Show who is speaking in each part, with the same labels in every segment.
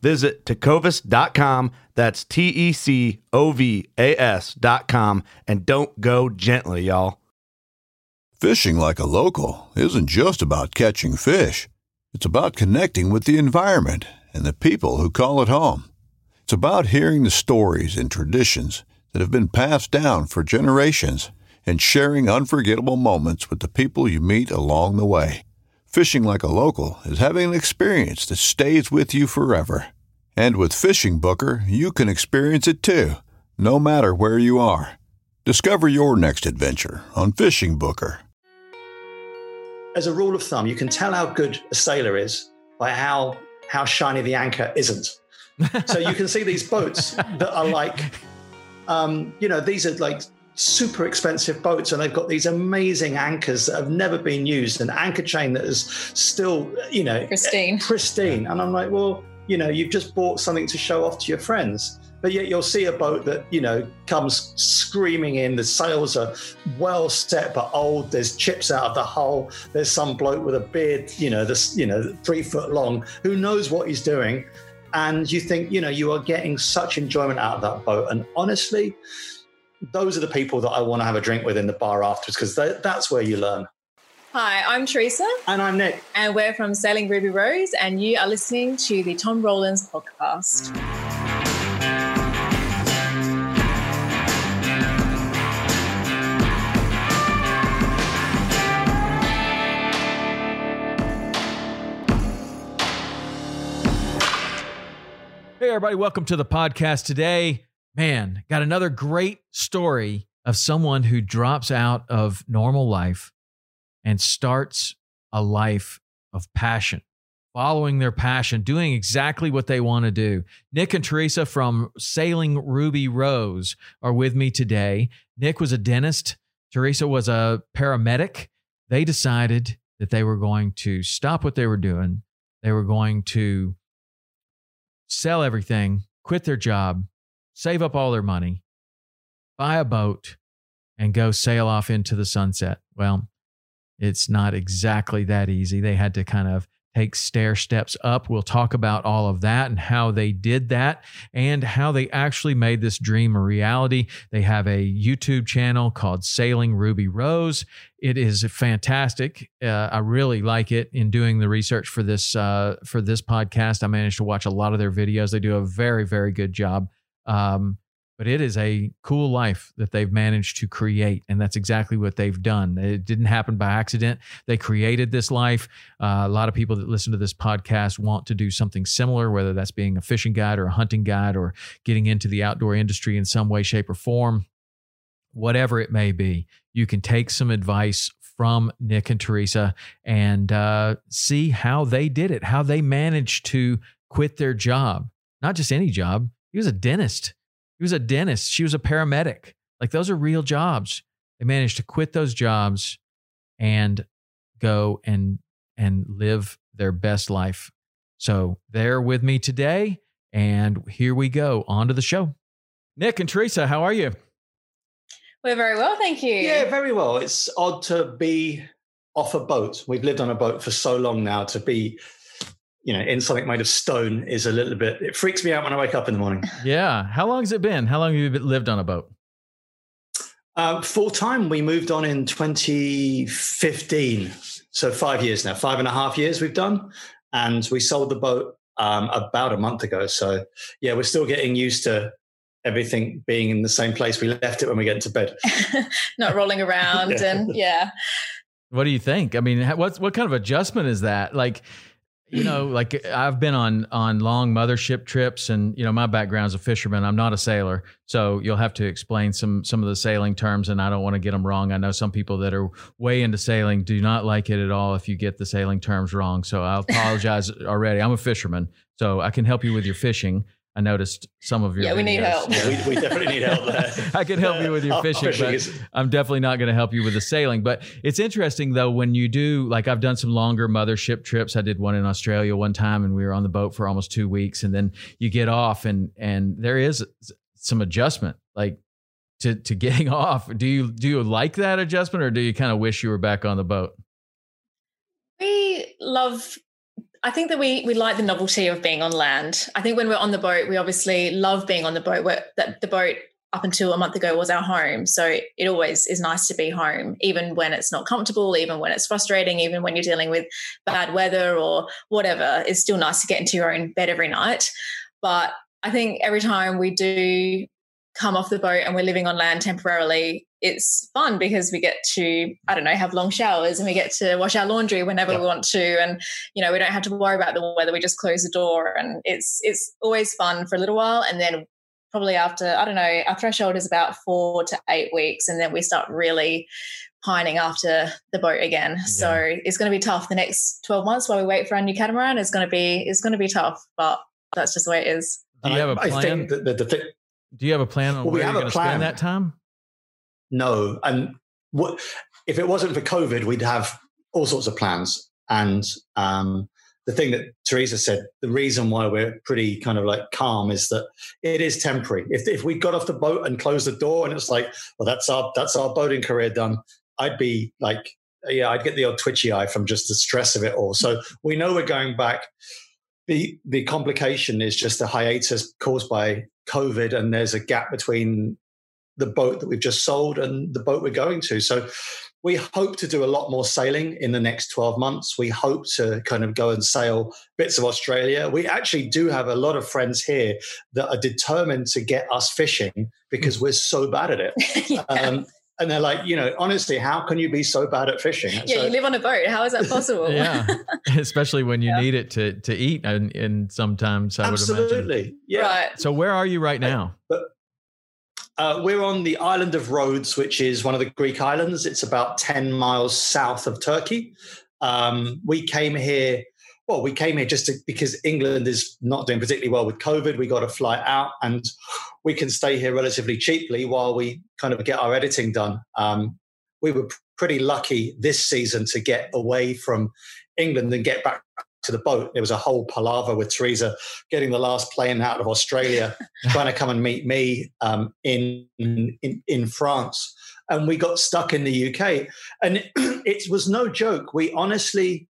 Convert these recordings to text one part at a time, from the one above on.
Speaker 1: Visit tecovas.com. That's T E C O V A S.com. And don't go gently, y'all.
Speaker 2: Fishing like a local isn't just about catching fish, it's about connecting with the environment and the people who call it home. It's about hearing the stories and traditions that have been passed down for generations and sharing unforgettable moments with the people you meet along the way. Fishing like a local is having an experience that stays with you forever. And with FishingBooker, you can experience it too, no matter where you are. Discover your next adventure on FishingBooker.
Speaker 3: As a rule of thumb, you can tell how good a sailor is by how how shiny the anchor isn't. so you can see these boats that are like, um, you know, these are like super expensive boats and they've got these amazing anchors that have never been used an anchor chain that is still you know
Speaker 4: pristine.
Speaker 3: pristine. And i'm like well you know you've just bought something to show off to your friends. But yet you'll see a boat that you know comes screaming in. The sails are well set but old. There's chips out of the hull. There's some bloke with a beard you know this you know three foot long who knows what he's doing. And you think you know you are getting such enjoyment out of that boat. And honestly those are the people that I want to have a drink with in the bar afterwards because that's where you learn.
Speaker 4: Hi, I'm Teresa.
Speaker 3: And I'm Nick.
Speaker 4: And we're from Sailing Ruby Rose, and you are listening to the Tom Rowland's podcast.
Speaker 5: Hey, everybody, welcome to the podcast today man, got another great story of someone who drops out of normal life and starts a life of passion, following their passion, doing exactly what they want to do. Nick and Teresa from Sailing Ruby Rose are with me today. Nick was a dentist, Teresa was a paramedic. They decided that they were going to stop what they were doing. They were going to sell everything, quit their job, save up all their money, buy a boat, and go sail off into the sunset. Well, it's not exactly that easy. They had to kind of take stair steps up. We'll talk about all of that and how they did that and how they actually made this dream a reality. They have a YouTube channel called Sailing Ruby Rose. It is fantastic. Uh, I really like it. In doing the research for this uh, for this podcast, I managed to watch a lot of their videos. They do a very very good job um, but it is a cool life that they've managed to create. And that's exactly what they've done. It didn't happen by accident. They created this life. Uh, a lot of people that listen to this podcast want to do something similar, whether that's being a fishing guide or a hunting guide or getting into the outdoor industry in some way, shape, or form. Whatever it may be, you can take some advice from Nick and Teresa and uh, see how they did it, how they managed to quit their job, not just any job, he was a dentist. He was a dentist. She was a paramedic. Like those are real jobs. They managed to quit those jobs and go and and live their best life. So they're with me today. And here we go on to the show. Nick and Teresa, how are you?
Speaker 4: We're very well, thank you.
Speaker 3: Yeah, very well. It's odd to be off a boat. We've lived on a boat for so long now to be you know, in something made of stone is a little bit, it freaks me out when I wake up in the morning.
Speaker 5: Yeah. How long has it been? How long have you lived on a boat?
Speaker 3: Uh, full time, we moved on in 2015. So five years now, five and a half years we've done. And we sold the boat um, about a month ago. So yeah, we're still getting used to everything being in the same place we left it when we get into bed.
Speaker 4: Not rolling around yeah. and yeah.
Speaker 5: What do you think? I mean, what's what kind of adjustment is that? Like, you know, like I've been on on long mothership trips, and you know, my background is a fisherman. I'm not a sailor, so you'll have to explain some some of the sailing terms, and I don't want to get them wrong. I know some people that are way into sailing do not like it at all if you get the sailing terms wrong. So I apologize already. I'm a fisherman, so I can help you with your fishing. I noticed some of your.
Speaker 4: Yeah, we need help.
Speaker 3: Yeah, we, we definitely need help there.
Speaker 5: I can help you with your fishing, fishing but is... I'm definitely not going to help you with the sailing. But it's interesting though when you do like I've done some longer mothership trips. I did one in Australia one time, and we were on the boat for almost two weeks, and then you get off, and and there is some adjustment like to to getting off. Do you do you like that adjustment, or do you kind of wish you were back on the boat?
Speaker 4: We love I think that we we like the novelty of being on land. I think when we're on the boat, we obviously love being on the boat. Where that the boat up until a month ago was our home, so it always is nice to be home, even when it's not comfortable, even when it's frustrating, even when you're dealing with bad weather or whatever. It's still nice to get into your own bed every night. But I think every time we do come off the boat and we're living on land temporarily, it's fun because we get to, I don't know, have long showers and we get to wash our laundry whenever yeah. we want to. And, you know, we don't have to worry about the weather. We just close the door and it's it's always fun for a little while. And then probably after, I don't know, our threshold is about four to eight weeks. And then we start really pining after the boat again. Yeah. So it's going to be tough. The next 12 months while we wait for our new catamaran it's going to be it's going to be tough, but that's just the way it is.
Speaker 5: Do you have a plan? I think that the, the, do you have a plan on well, where you're going to spend that time?
Speaker 3: No, and what if it wasn't for COVID, we'd have all sorts of plans. And um, the thing that Teresa said, the reason why we're pretty kind of like calm is that it is temporary. If if we got off the boat and closed the door and it's like, well, that's our that's our boating career done, I'd be like, yeah, I'd get the odd twitchy eye from just the stress of it all. So we know we're going back. The the complication is just a hiatus caused by COVID, and there's a gap between the boat that we've just sold and the boat we're going to. So we hope to do a lot more sailing in the next 12 months. We hope to kind of go and sail bits of Australia. We actually do have a lot of friends here that are determined to get us fishing because we're so bad at it. yeah. um, and they're like, you know, honestly, how can you be so bad at fishing?
Speaker 4: Yeah,
Speaker 3: so,
Speaker 4: you live on a boat. How is that possible?
Speaker 5: yeah, especially when you yeah. need it to to eat, and, and sometimes I
Speaker 3: Absolutely.
Speaker 5: would imagine.
Speaker 3: Yeah.
Speaker 4: Right.
Speaker 5: So where are you right now?
Speaker 3: But uh, we're on the island of Rhodes, which is one of the Greek islands. It's about ten miles south of Turkey. Um, we came here well, we came here just to, because England is not doing particularly well with COVID. We got a flight out and we can stay here relatively cheaply while we kind of get our editing done. Um, we were pretty lucky this season to get away from England and get back to the boat. There was a whole palaver with Teresa getting the last plane out of Australia, trying to come and meet me um, in, in in France, and we got stuck in the UK. And it was no joke. We honestly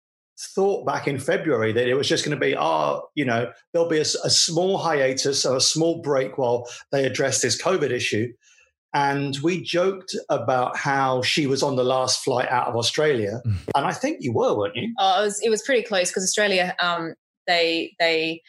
Speaker 3: thought back in February that it was just going to be, oh, you know, there'll be a, a small hiatus or a small break while they address this COVID issue. And we joked about how she was on the last flight out of Australia, mm. and I think you were, weren't you?
Speaker 4: Oh, it was. It was pretty close because Australia, um, they they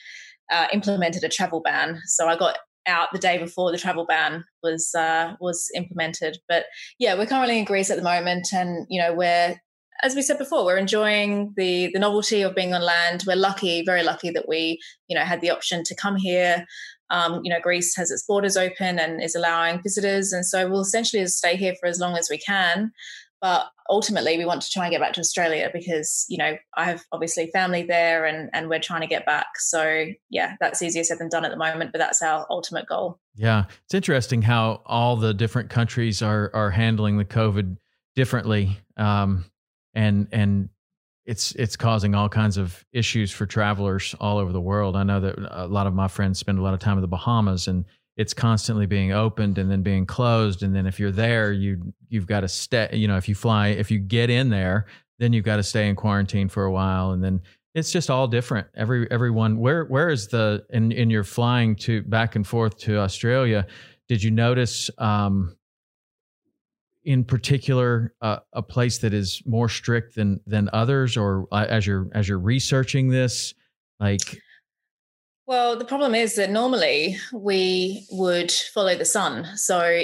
Speaker 4: uh, implemented a travel ban, so I got out the day before the travel ban was uh, was implemented. But yeah, we're currently in Greece at the moment, and you know we're as we said before, we're enjoying the the novelty of being on land. We're lucky, very lucky that we, you know, had the option to come here. Um, you know, Greece has its borders open and is allowing visitors, and so we'll essentially stay here for as long as we can. But ultimately, we want to try and get back to Australia because you know I have obviously family there, and and we're trying to get back. So yeah, that's easier said than done at the moment, but that's our ultimate goal.
Speaker 5: Yeah, it's interesting how all the different countries are are handling the COVID differently. Um, and and it's it's causing all kinds of issues for travelers all over the world. I know that a lot of my friends spend a lot of time in the Bahamas and it's constantly being opened and then being closed. And then if you're there you you've got to stay you know if you fly if you get in there then you've got to stay in quarantine for a while. And then it's just all different. Every everyone where where is the in in your flying to back and forth to Australia did you notice um in particular uh, a place that is more strict than than others or uh, as you're as you're researching this like?
Speaker 4: Well the problem is that normally we would follow the sun. So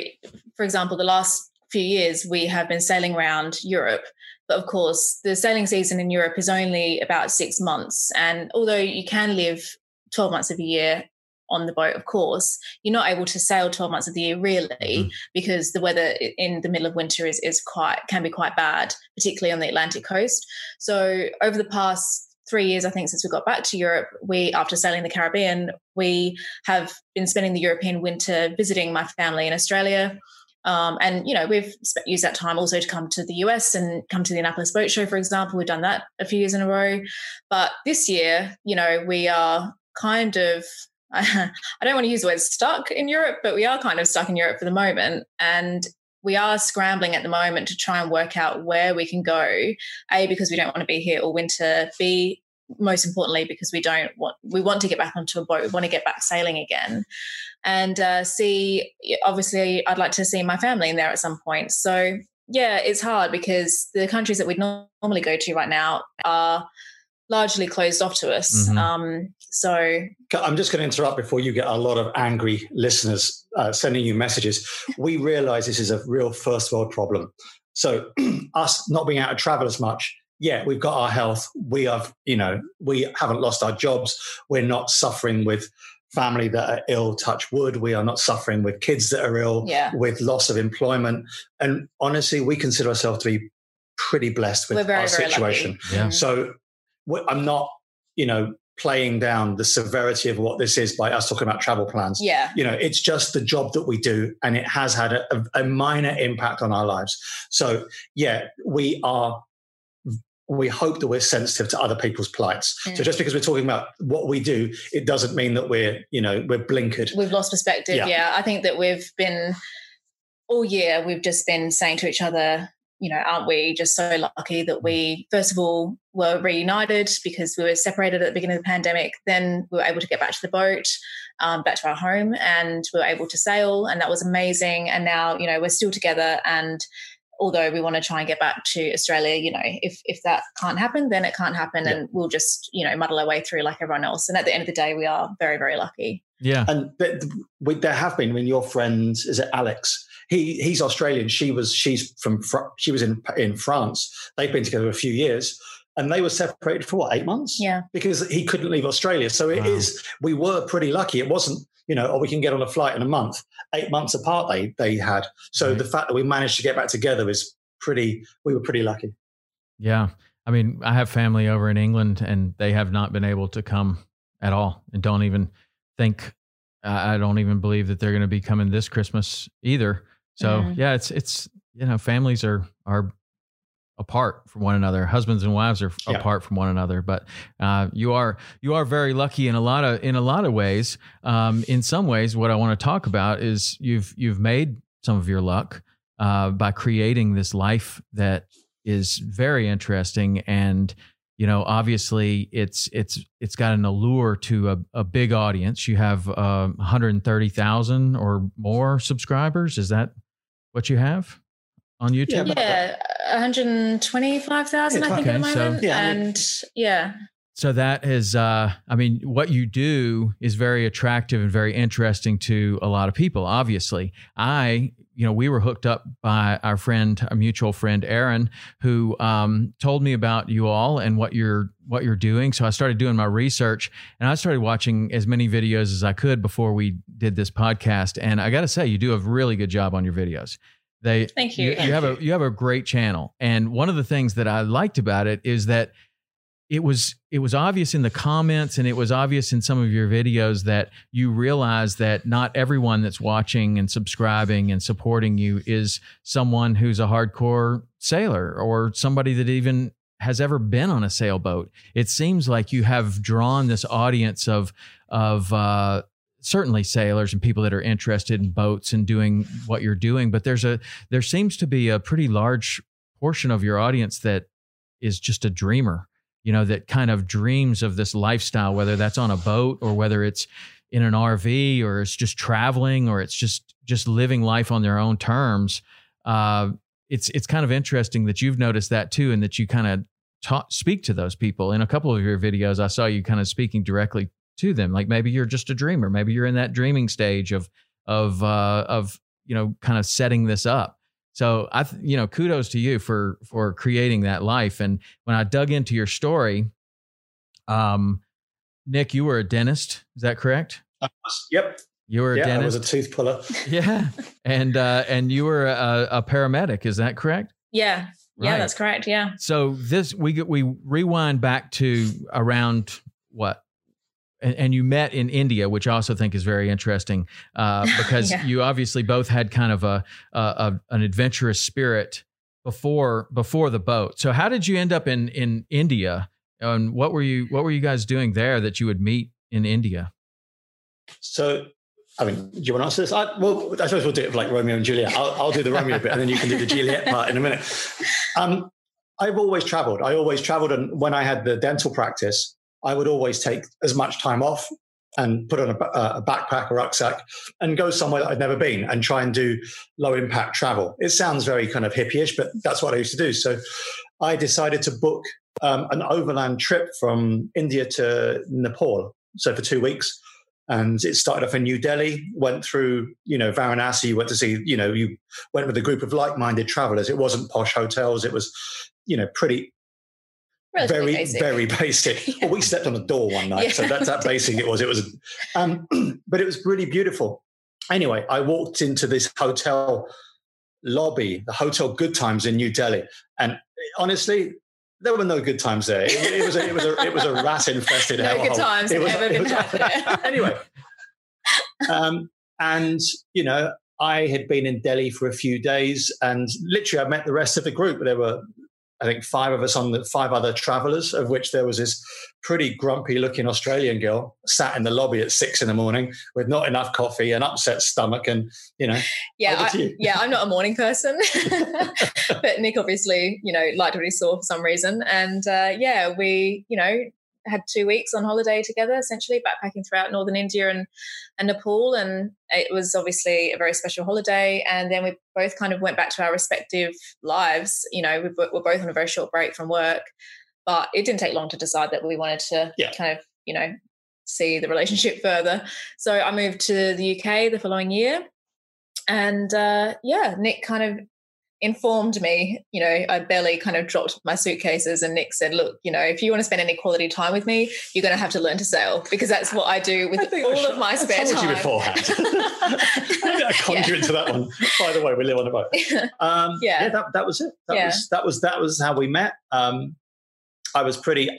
Speaker 4: for example the last few years we have been sailing around europe but of course the sailing season in europe is only about six months. And although you can live 12 months of a year on the boat, of course, you're not able to sail 12 months of the year really mm-hmm. because the weather in the middle of winter is, is quite can be quite bad, particularly on the Atlantic coast. So over the past three years, I think, since we got back to Europe, we, after sailing the Caribbean, we have been spending the European winter visiting my family in Australia. Um, and you know we've used that time also to come to the US and come to the Annapolis Boat Show, for example. We've done that a few years in a row, but this year, you know, we are kind of I don't want to use the word stuck in Europe, but we are kind of stuck in Europe for the moment, and we are scrambling at the moment to try and work out where we can go. A because we don't want to be here all winter. B most importantly because we don't want we want to get back onto a boat we want to get back sailing again and uh, see obviously i'd like to see my family in there at some point so yeah it's hard because the countries that we'd normally go to right now are largely closed off to us mm-hmm. um, so
Speaker 3: i'm just going to interrupt before you get a lot of angry listeners uh, sending you messages we realize this is a real first world problem so us not being able to travel as much yeah, we've got our health. We have, you know, we haven't lost our jobs. We're not suffering with family that are ill, touch wood. We are not suffering with kids that are ill,
Speaker 4: yeah.
Speaker 3: with loss of employment. And honestly, we consider ourselves to be pretty blessed with very, our situation.
Speaker 5: Yeah.
Speaker 3: So I'm not, you know, playing down the severity of what this is by us talking about travel plans.
Speaker 4: Yeah.
Speaker 3: You know, it's just the job that we do and it has had a, a minor impact on our lives. So, yeah, we are we hope that we're sensitive to other people's plights. Mm. So just because we're talking about what we do, it doesn't mean that we're, you know, we're blinkered.
Speaker 4: We've lost perspective. Yeah. yeah. I think that we've been all year, we've just been saying to each other, you know, aren't we just so lucky that we, first of all, were reunited because we were separated at the beginning of the pandemic. Then we were able to get back to the boat, um, back to our home, and we were able to sail, and that was amazing. And now, you know, we're still together and although we want to try and get back to Australia, you know, if if that can't happen, then it can't happen, yeah. and we'll just you know muddle our way through like everyone else. And at the end of the day, we are very very lucky.
Speaker 5: Yeah,
Speaker 3: and we, there have been. I mean, your friend is it Alex? He he's Australian. She was she's from she was in in France. They've been together a few years. And they were separated for what eight months?
Speaker 4: Yeah,
Speaker 3: because he couldn't leave Australia. So it wow. is. We were pretty lucky. It wasn't you know, or we can get on a flight in a month. Eight months apart, they they had. So right. the fact that we managed to get back together is pretty. We were pretty lucky.
Speaker 5: Yeah, I mean, I have family over in England, and they have not been able to come at all, and don't even think. I don't even believe that they're going to be coming this Christmas either. So mm-hmm. yeah, it's it's you know, families are are apart from one another. Husbands and wives are yeah. apart from one another. But uh, you are you are very lucky in a lot of in a lot of ways. Um, in some ways, what I want to talk about is you've you've made some of your luck uh, by creating this life that is very interesting and you know obviously it's it's it's got an allure to a, a big audience you have uh, 130000 or more subscribers is that what you have on youtube
Speaker 4: yeah, 125,000, I think, okay, at the moment. So, yeah. And yeah.
Speaker 5: So that is, uh, I mean, what you do is very attractive and very interesting to a lot of people. Obviously, I, you know, we were hooked up by our friend, our mutual friend Aaron, who um, told me about you all and what you're what you're doing. So I started doing my research, and I started watching as many videos as I could before we did this podcast. And I got to say, you do a really good job on your videos. They
Speaker 4: thank you.
Speaker 5: You, you have a you have a great channel, and one of the things that I liked about it is that it was it was obvious in the comments and it was obvious in some of your videos that you realize that not everyone that's watching and subscribing and supporting you is someone who's a hardcore sailor or somebody that even has ever been on a sailboat. It seems like you have drawn this audience of of uh, certainly sailors and people that are interested in boats and doing what you're doing but there's a there seems to be a pretty large portion of your audience that is just a dreamer you know that kind of dreams of this lifestyle whether that's on a boat or whether it's in an RV or it's just traveling or it's just just living life on their own terms uh, it's it's kind of interesting that you've noticed that too and that you kind of talk, speak to those people in a couple of your videos i saw you kind of speaking directly to them. Like maybe you're just a dreamer. Maybe you're in that dreaming stage of of uh, of you know kind of setting this up. So I you know kudos to you for for creating that life. And when I dug into your story, um, Nick, you were a dentist. Is that correct?
Speaker 3: Uh, yep.
Speaker 5: You were a dentist.
Speaker 3: I was a tooth puller.
Speaker 5: yeah, and uh, and you were a, a paramedic. Is that correct?
Speaker 4: Yeah. Yeah, that's correct. Yeah.
Speaker 5: So this we get we rewind back to around what, and, and you met in India, which I also think is very interesting uh, because
Speaker 4: Yeah.
Speaker 5: you obviously both had kind of a, a, a an adventurous spirit before before the boat. So how did you end up in in India, and what were you what were you guys doing there that you would meet in India?
Speaker 3: So, I mean, do you want to answer this? I, well, I suppose we'll do it like Romeo and Juliet. I'll, I'll do the Romeo bit, and then you can do the Juliet part in a minute. Um, I've always travelled. I always travelled, and when I had the dental practice, I would always take as much time off and put on a, a backpack, or rucksack, and go somewhere that I'd never been, and try and do low impact travel. It sounds very kind of hippie-ish, but that's what I used to do. So, I decided to book um, an overland trip from India to Nepal. So for two weeks and it started off in New Delhi, went through, you know, Varanasi, you went to see, you know, you went with a group of like-minded travelers. It wasn't posh hotels. It was, you know, pretty,
Speaker 4: Relatively
Speaker 3: very,
Speaker 4: basic.
Speaker 3: very basic.
Speaker 4: Yeah.
Speaker 3: Well, we slept on a door one night. So
Speaker 4: Yeah.
Speaker 3: that's how basic it was. It was, um, but it was really beautiful. Anyway, I walked into this hotel lobby, the Hotel Good Times in New Delhi. And honestly, there were no good times there. It, it was a, it was a, it was a rat infested
Speaker 4: No good times
Speaker 3: It was-
Speaker 4: ever
Speaker 3: it was- anyway, um, and you know, I had been in Delhi for a few days, and literally, I met the rest of the group. There were, I think, five of us on the five other travelers, of which there was this pretty grumpy-looking Australian girl sat in the lobby at six in the morning with not enough coffee, an upset stomach, and you know,
Speaker 4: Yeah, I,
Speaker 3: you.
Speaker 4: yeah, I'm not a morning person, but Nick obviously, you know, liked what he saw for some reason, and uh, yeah, we, you know, had two weeks on holiday together, essentially backpacking throughout northern India and and Nepal, and it was obviously a very special holiday. And then we both kind of went back to our respective lives. You know, we were both on a very short break from work, but it didn't take long to decide that we wanted to
Speaker 3: Yeah.
Speaker 4: kind of, you know, see the relationship further. So I moved to the UK the following year and uh, yeah, Nick kind of informed me. You know, I barely kind of dropped my suitcases, and Nick said, "Look, you know, if you want to spend any quality time with me, you're going to have to learn to sail because that's what I do with
Speaker 3: I
Speaker 4: all of my spare I
Speaker 3: told
Speaker 4: time."
Speaker 3: you beforehand. I conjured
Speaker 4: Yeah.
Speaker 3: into that one. By the way, we live on a boat. Um,
Speaker 4: Yeah.
Speaker 3: that, that was it. That
Speaker 4: Yeah.
Speaker 3: was that was that was how we met. Um, I was pretty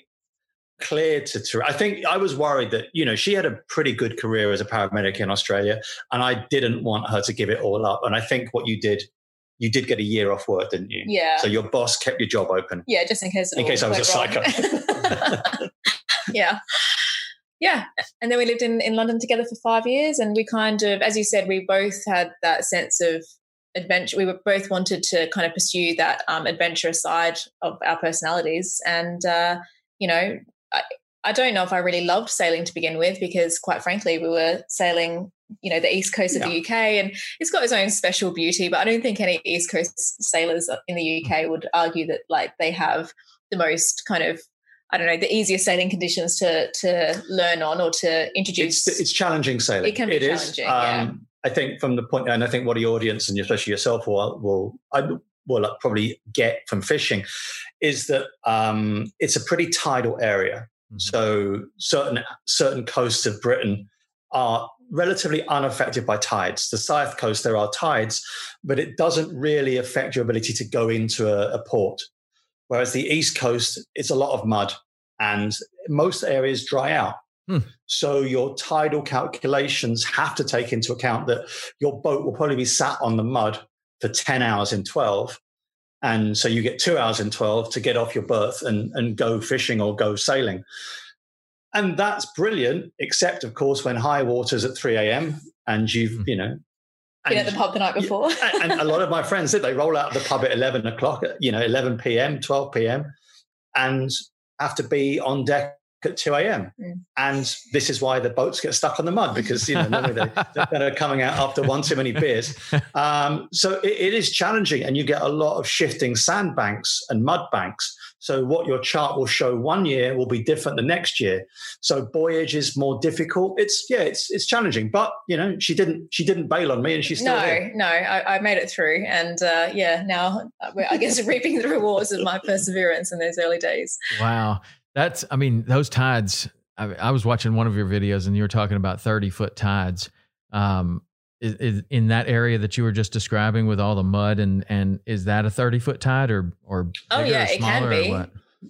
Speaker 3: clear to, to. I think I was worried that you know she had a pretty good career as a paramedic in Australia, and I didn't want her to give it all up. And I think what you did, you did get a year off work, didn't you?
Speaker 4: yeah,
Speaker 3: So your boss kept your job open.
Speaker 4: yeah, just in case.
Speaker 3: In case I was a psycho.
Speaker 4: yeah. Yeah. And then we lived in, in London together for five years. And we kind of, as you said, we both had that sense of adventure. We were both wanted to kind of pursue that um, adventurous side of our personalities. And, uh, you know, I, I don't know if I really loved sailing to begin with because, quite frankly, we were sailing, you know, the east coast of the UK and it's got its own special beauty. But I don't think any east coast sailors in the UK would argue that, like, they have the most kind of I don't know the easiest sailing conditions to to learn on or to introduce.
Speaker 3: it's, it's challenging sailing.
Speaker 4: It can be
Speaker 3: is.
Speaker 4: challenging, yeah.
Speaker 3: Um, I think from the point, and I think what the audience and especially yourself will will I will probably get from fishing is that um, it's a pretty tidal area.
Speaker 5: Mhm.
Speaker 3: So certain certain coasts of Britain are relatively unaffected by tides. The south coast there are tides, but it doesn't really affect your ability to go into a, a port. Whereas the east coast, it's a lot of mud, and most areas dry out.
Speaker 5: Hmm.
Speaker 3: So your tidal calculations have to take into account that your boat will probably be sat on the mud for 10 hours in 12. And so you get two hours in 12 to get off your berth and, and go fishing or go sailing. And that's brilliant, except of course when high water's at 3 a.m. and you've,
Speaker 5: Hmm.
Speaker 3: you know,
Speaker 4: been at the pub the night before.
Speaker 3: and, and a lot of my friends did. They roll out of the pub at 11 o'clock, you know, 11 p.m., 12 p.m., and have to be on deck at 2 a.m.
Speaker 4: Mm.
Speaker 3: And this is why the boats get stuck on the mud because, you know, normally they, they're coming out after one too many beers. Um, so it, it is challenging, and you get a lot of shifting sandbanks and mud banks. So what your chart will show one year will be different the next year. So voyage is more difficult. It's yeah, it's it's challenging. But you know, she didn't she didn't bail on me, and she's still
Speaker 4: no,
Speaker 3: here.
Speaker 4: no, I, I made it through, and uh, yeah, now I guess reaping the rewards of my perseverance in those early days.
Speaker 5: Wow. That's, I mean, those tides. I, I was watching one of your videos and you were talking about 30 foot tides. Um, is, is in that area that you were just describing with all the mud and and is that a 30 foot tide or or
Speaker 4: Oh, yeah,
Speaker 5: or
Speaker 4: it can be.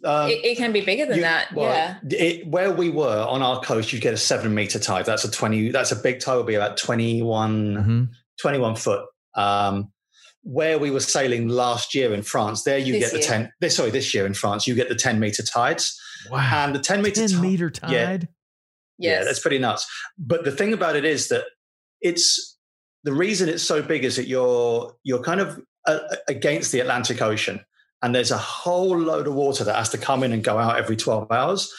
Speaker 3: Um,
Speaker 4: it, it can be bigger than
Speaker 3: you-
Speaker 4: that.
Speaker 3: well,
Speaker 4: yeah.
Speaker 3: It, where we were on our coast, you get a seven meter tide. That's a 20, that's a big tide, will be about 21,
Speaker 5: Mhm.
Speaker 3: 21 foot. Um, where we were sailing last year in France, there you
Speaker 4: This
Speaker 3: get the
Speaker 4: year.
Speaker 3: 10, this, sorry, this year in France, you get the 10 meter tides.
Speaker 5: Wow.
Speaker 3: And the 10 meter
Speaker 5: 10
Speaker 3: ti-
Speaker 5: meter tide.
Speaker 3: Yeah,
Speaker 4: Yes.
Speaker 3: that's pretty nuts. But the thing about it is that it's the reason it's so big is that you're you're kind of uh, against the Atlantic Ocean, and there's a whole load of water that has to come in and go out every 12 hours.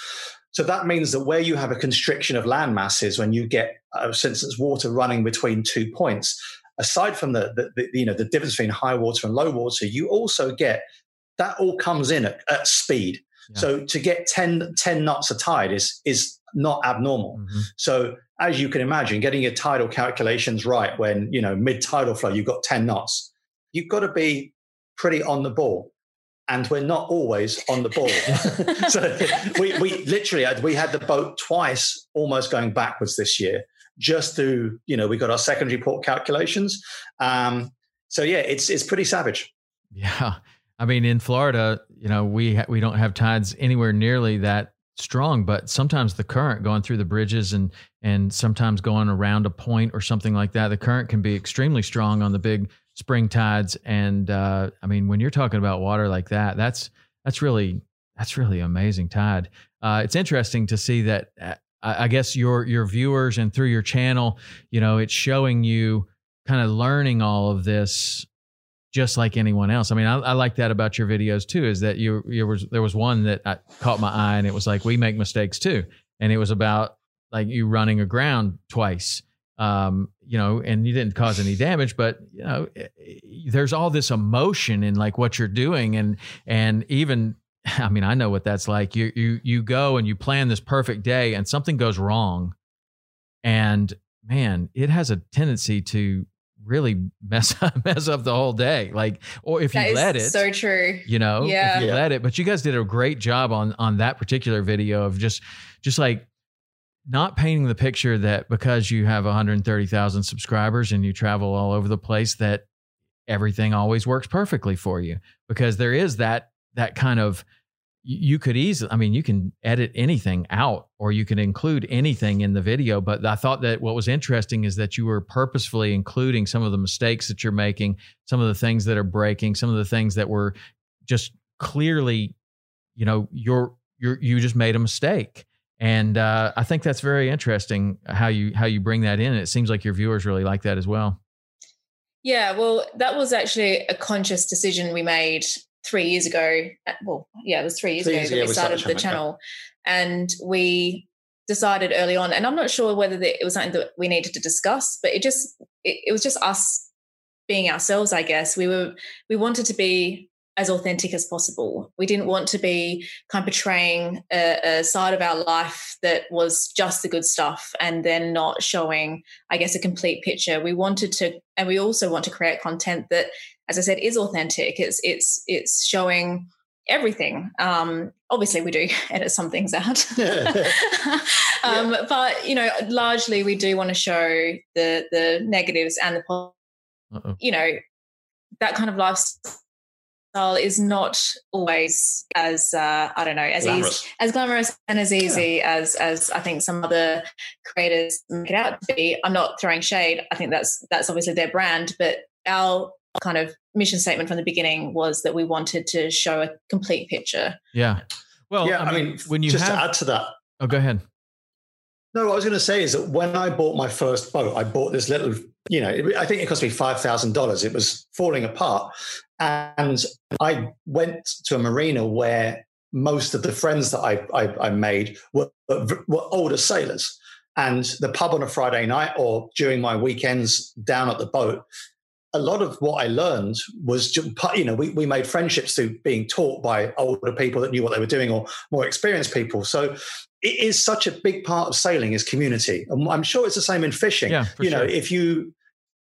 Speaker 3: So that means that where you have a constriction of land masses, when you get, uh, for instance, water running between two points, aside from the, the, the you know the difference between high water and low water, you also get that all comes in at, at speed.
Speaker 5: Yeah.
Speaker 3: So to get 10, 10 knots a tide is is not abnormal.
Speaker 5: Mhm.
Speaker 3: So as you can imagine, getting your tidal calculations right when you know mid tidal flow, you've got ten knots. You've got to be pretty on the ball, and we're not always on the ball. so we we literally had we had the boat twice, almost going backwards this year, just through you know we got our secondary port calculations. Um, so yeah, it's it's pretty savage.
Speaker 5: Yeah. I mean, in Florida, you know, we ha- we don't have tides anywhere nearly that strong, but sometimes the current going through the bridges and and sometimes going around a point or something like that, the current can be extremely strong on the big spring tides. And uh, I mean, when you're talking about water like that, that's that's really that's really amazing tide. Uh, it's interesting to see that. Uh, I I guess your your viewers and through your channel, you know, it's showing you kind of learning all of this just like anyone else. I mean, I, I like that about your videos too. Is that you, you was there was one that I, caught my eye, and it was like we make mistakes too, and it was about like you running aground twice, um, you know, and you didn't cause any damage, but you know, eh, eh, there's all this emotion in like what you're doing, and and even. I mean, I know what that's like. You you you go and you plan this perfect day, and something goes wrong, and man, it has a tendency to really mess up, mess up the whole day. Like, or if
Speaker 4: That
Speaker 5: you let it,
Speaker 4: so true.
Speaker 5: you know,
Speaker 4: Yeah.
Speaker 5: if you
Speaker 3: Yeah.
Speaker 5: let it. But you guys did a great job on on that particular video of just just like not painting the picture that because you have 130,000 subscribers and you travel all over the place that everything always works perfectly for you because there is that that kind of you could easily i mean you can edit anything out or you can include anything in the video but i thought that what was interesting is that you were purposefully including some of the mistakes that you're making some of the things that are breaking some of the things that were just clearly you know you're you're you just made a mistake. And uh, i think that's very interesting how you how you bring that in. It seems like your viewers really like that as well.
Speaker 4: Yeah, well, that was actually a conscious decision we made three years ago. Uh, Well, yeah, it was three years
Speaker 3: Three
Speaker 4: ago
Speaker 3: years
Speaker 4: that
Speaker 3: ago
Speaker 4: we started
Speaker 3: started
Speaker 4: the
Speaker 3: channel,
Speaker 4: and we decided early on. And I'm not sure whether it was something that we needed to discuss, but it just it, it was just us being ourselves. I guess we were we wanted to be as authentic as possible. We didn't want to be kind of portraying a, a side of our life that was just the good stuff and then not showing, I guess, a complete picture. We wanted to, and we also want to create content that, as I said, is authentic. It's it's it's showing everything. Um, obviously, we do edit some things out, um, but you know, largely we do want to show the the negatives and the
Speaker 5: Uh-oh.
Speaker 4: you know that kind of lifestyle is not always as uh, I don't know as
Speaker 3: Glamorous.
Speaker 4: easy as glamorous and as easy as as I think some other creators make it out to be. I'm not throwing shade. I think that's that's obviously their brand, but our kind of mission statement from the beginning was that we wanted to show a complete picture.
Speaker 5: yeah well
Speaker 3: yeah,
Speaker 5: I mean, when you
Speaker 3: just
Speaker 5: have
Speaker 3: to add to that,
Speaker 5: oh go ahead
Speaker 3: No, what I was going to say is that when I bought my first boat, I bought this little, you know, it- I think it cost me $5,000. It was falling apart. And I went to a marina where most of the friends that I, I, I made were, were older sailors. And the pub on a Friday night or during my weekends down at the boat, a lot of what I learned was, ju- you know, we, we made friendships through being taught by older people that knew what they were doing or more experienced people. So it is such a big part of sailing is community. And I'm sure it's the same in fishing.
Speaker 5: Yeah,
Speaker 3: you know,
Speaker 5: sure.
Speaker 3: if you,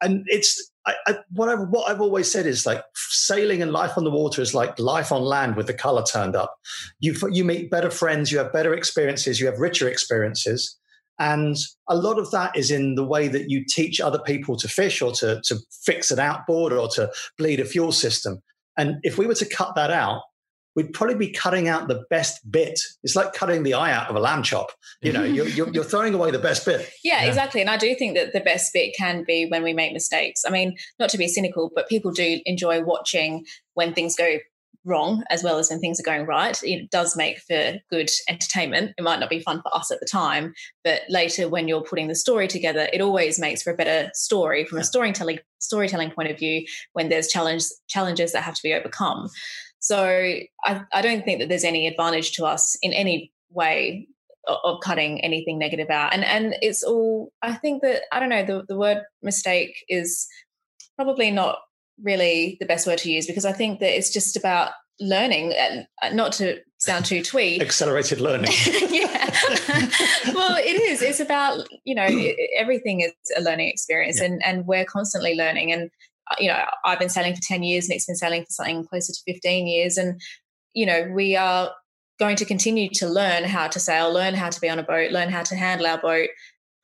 Speaker 3: and it's, I, I, what, I've, what I've always said is like sailing and life on the water is like life on land with the color turned up. You, you meet better friends, you have better experiences, you have richer experiences. And a lot of that is in the way that you teach other people to fish or to, to fix an outboard or to bleed a fuel system. And if we were to cut that out, we'd probably be cutting out the best bit. It's like cutting the eye out of a lamb chop. You know, you're, you're, you're, throwing away the best bit.
Speaker 4: Yeah, yeah, exactly. And I do think that the best bit can be when we make mistakes. I mean, not to be cynical, but people do enjoy watching when things go wrong as well as when things are going right. It does make for good entertainment. It might not be fun for us at the time, but later when you're putting the story together, it always makes for a better story from a storytelling storytelling point of view when there's challenge challenges that have to be overcome. So I, I don't think that there's any advantage to us in any way of cutting anything negative out. And and it's all I think that I don't know, the, the word mistake is probably not really the best word to use because I think that it's just about learning, uh, not to sound too twee.
Speaker 3: Accelerated learning.
Speaker 4: yeah. well, it is. It's about, you know, everything is a learning experience yeah. and, and we're constantly learning. And, uh, you know, I've been sailing for 10 years, Nick's been sailing for something closer to 15 years. And, you know, we are going to continue to learn how to sail, learn how to be on a boat, learn how to handle our boat,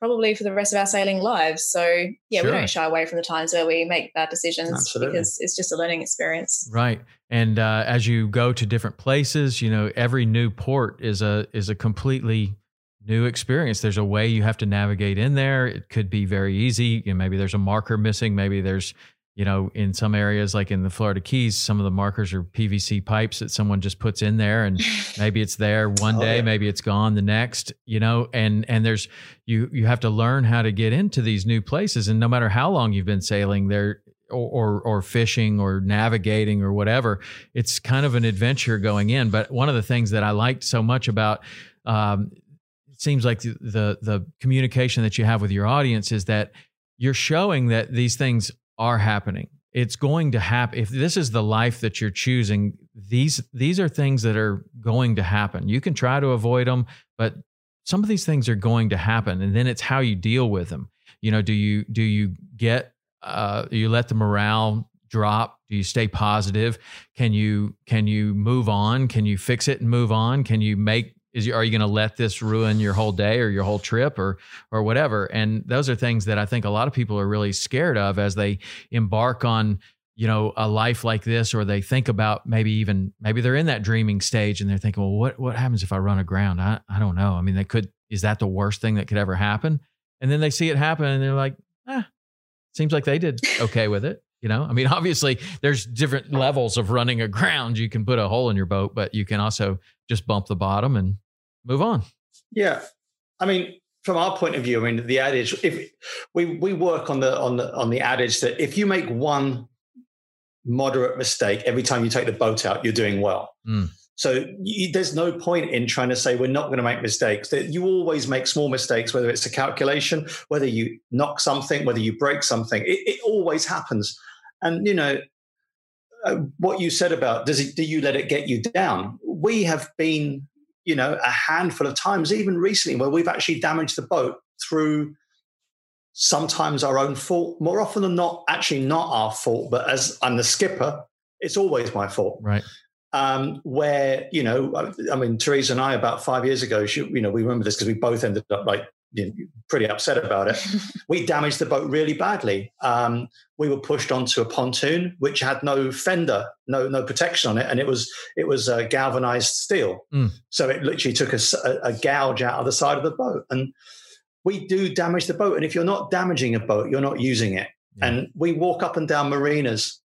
Speaker 4: probably for the rest of our sailing lives. So yeah, sure. we don't shy away from the times where we make bad decisions Absolutely. because it's just a learning experience.
Speaker 5: Right. And uh, as you go to different places, you know, every new port is a is a completely new experience. There's a way you have to navigate in there. It could be very easy. You know, maybe there's a marker missing. Maybe there's you know, in some areas like in the Florida Keys, some of the markers are PVC pipes that someone just puts in there, and maybe it's there one oh, day, yeah. maybe it's gone the next. You know, and and there's you you have to learn how to get into these new places, and no matter how long you've been sailing there. Or, or, or fishing or navigating or whatever, it's kind of an adventure going in. But one of the things that I liked so much about um, it seems like the, the the communication that you have with your audience is that you're showing that these things are happening. It's going to happen. If this is the life that you're choosing, these these are things that are going to happen. You can try to avoid them, but some of these things are going to happen, and then it's how you deal with them. You know, do you do you get uh, you let the morale drop? Do you stay positive? Can you can you move on? Can you fix it and move on? Can you make is you, are you going to let this ruin your whole day or your whole trip or or whatever? And those are things that i think a lot of people are really scared of as they embark on you know a life like this or they think about maybe even maybe they're in that dreaming stage and they're thinking well what what happens if i run aground? I i don't know. I mean they could is that the worst thing that could ever happen? And then they see it happen and they're like ah seems like they did okay with it you know i mean obviously there's different levels of running aground you can put a hole in your boat but you can also just bump the bottom and move on.
Speaker 3: Yeah. I mean, from our point of view, I mean, the adage, if we, we work on the, on the, on the adage that if you make one moderate mistake every time you take the boat out, you're doing well. Mm. So you, there's no point in trying to say we're not going to make mistakes. That you always make small mistakes, whether it's a calculation, whether you knock something, whether you break something. It, it always happens. And you know uh, what you said about does it, do you let it get you down? We have been you know, a handful of times, even recently, where we've actually damaged the boat through sometimes our own fault. More often than not, actually not our fault, but as I'm the skipper, it's always my fault.
Speaker 5: Right.
Speaker 3: Um, where you know, I mean, Teresa and I about five years ago, she, you know, we remember this because we both ended up like pretty upset about it. we damaged the boat really badly. Um, we were pushed onto a pontoon which had no fender, no no protection on it, and it was it was uh, galvanized steel. Mm. So it literally took a, a, gouge out of the side of the boat, and we do damage the boat. And if you're not damaging a boat, you're not using it. Yeah. And we walk up and down marinas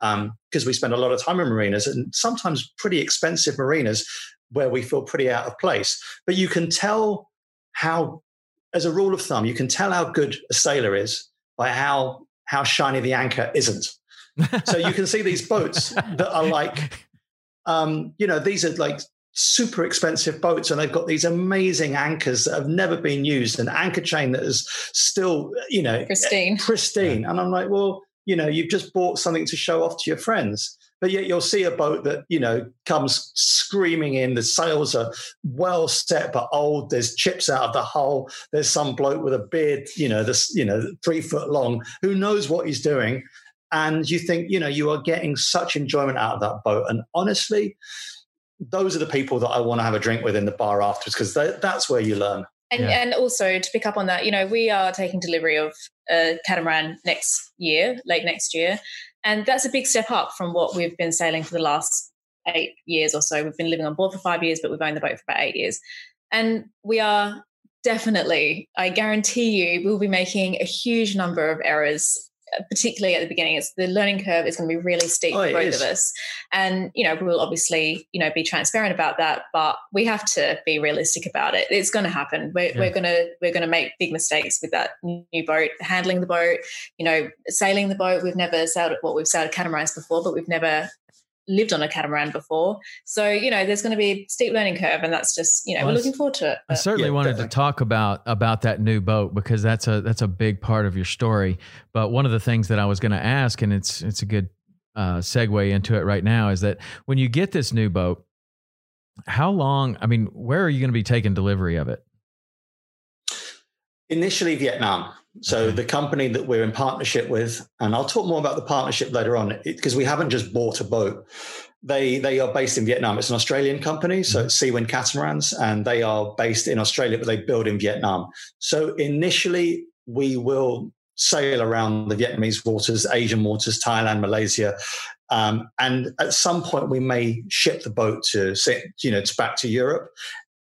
Speaker 3: because um, we spend a lot of time in marinas, and sometimes pretty expensive marinas where we feel pretty out of place. But you can tell how as a rule of thumb, you can tell how good a sailor is by how how shiny the anchor isn't. so you can see these boats that are like, um, you know, these are like super expensive boats, and they've got these amazing anchors that have never been used, an anchor chain that is still, you know,
Speaker 4: pristine.
Speaker 3: Pristine. And I'm like, well, you know, you've just bought something to show off to your friends but yet you'll see a boat that you know comes screaming in. The sails are well set but old. There's chips out of the hull. There's some bloke with a beard you know this you know three foot long who knows what he's doing. And you think you know you are getting such enjoyment out of that boat. And honestly those are the people that i want to have a drink with in the bar afterwards because that's where you learn.
Speaker 4: And, yeah. and also to pick up on that, you know, we are taking delivery of a catamaran next year, late next year. And that's a big step up from what we've been sailing for the last eight years or so. We've been living on board for five years, but we've owned the boat for about eight years. And we are definitely, I guarantee you, we'll be making a huge number of errors particularly at the beginning, it's the learning curve is going to be really steep oh, for both is. of us. And, you know, we'll obviously, you know, be transparent about that, but we have to be realistic about it. It's going to happen. We're, yeah. we're going to, we're going to make big mistakes with that new boat, handling the boat, you know, sailing the boat. We've never sailed, well, we've sailed at catamarans before, but we've never lived on a catamaran before. So, you know, there's going to be a steep learning curve and that's just, you know, well, we're looking forward to it.
Speaker 5: I certainly yeah, wanted definitely. to talk about about that new boat because that's a that's a big part of your story. But one of the things that I was going to ask and it's it's a good uh, segue into it right now is that when you get this new boat, how long, I mean, where are you going to be taking delivery of it?
Speaker 3: Initially Vietnam. So okay. the company that we're in partnership with, and I'll talk more about the partnership later on, because we haven't just bought a boat. They they are based in Vietnam. It's an Australian company, so mm-hmm. it's Seawind Catamarans, and they are based in Australia, but they build in Vietnam. So initially, we will sail around the Vietnamese waters, Asian waters, Thailand, Malaysia, um, and at some point we may ship the boat to, you know, to back to Europe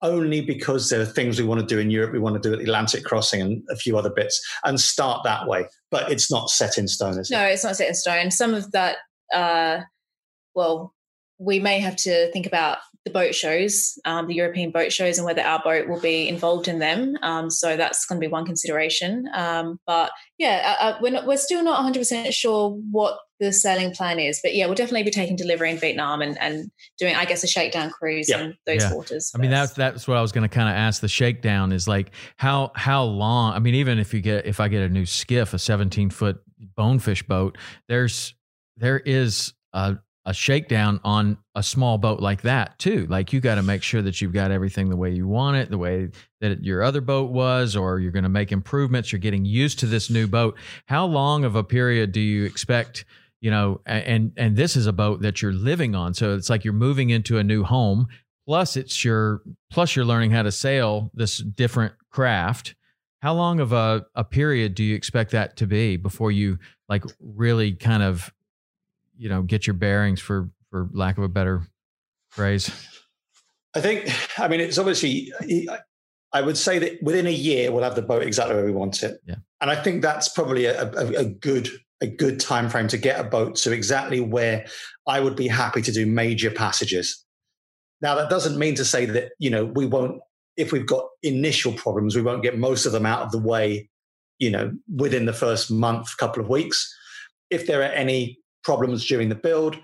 Speaker 3: only because there are things we want to do in Europe. We want to do at the Atlantic crossing and a few other bits and start that way. But it's not set in stone, is
Speaker 4: no, it? No, it's not set in stone. Some of that, uh, well, we may have to think about the boat shows, um, the European boat shows, and whether our boat will be involved in them. Um, so that's going to be one consideration. Um, but yeah, uh, uh we're, not, we're still not 100% sure what the sailing plan is. But yeah, we'll definitely be taking delivery in Vietnam and, and doing, I guess, a shakedown cruise yeah. in those yeah. waters.
Speaker 5: First. I mean, that's that's what I was going to kind of ask. The shakedown is like how how long? I mean, even if you get if I get a new skiff, a 17 foot bonefish boat, there's there is a a shakedown on a small boat like that too. Like you got to make sure that you've got everything the way you want it, the way that your other boat was, or you're going to make improvements. You're getting used to this new boat. How long of a period do you expect? You know, and and this is a boat that you're living on, so it's like you're moving into a new home. Plus, it's your plus you're learning how to sail this different craft. How long of a, a period do you expect that to be before you like really kind of you know get your bearings for for lack of a better phrase?
Speaker 3: I think i mean it's obviously i would say that within a year we'll have the boat exactly where we want it.
Speaker 5: Yeah.
Speaker 3: And i think that's probably a, a, a good a good time frame to get a boat to exactly where i would be happy to do major passages. Now that doesn't mean to say that you know we won't if we've got initial problems we won't get most of them out of the way you know within the first month couple of weeks. If there are any problems during the build.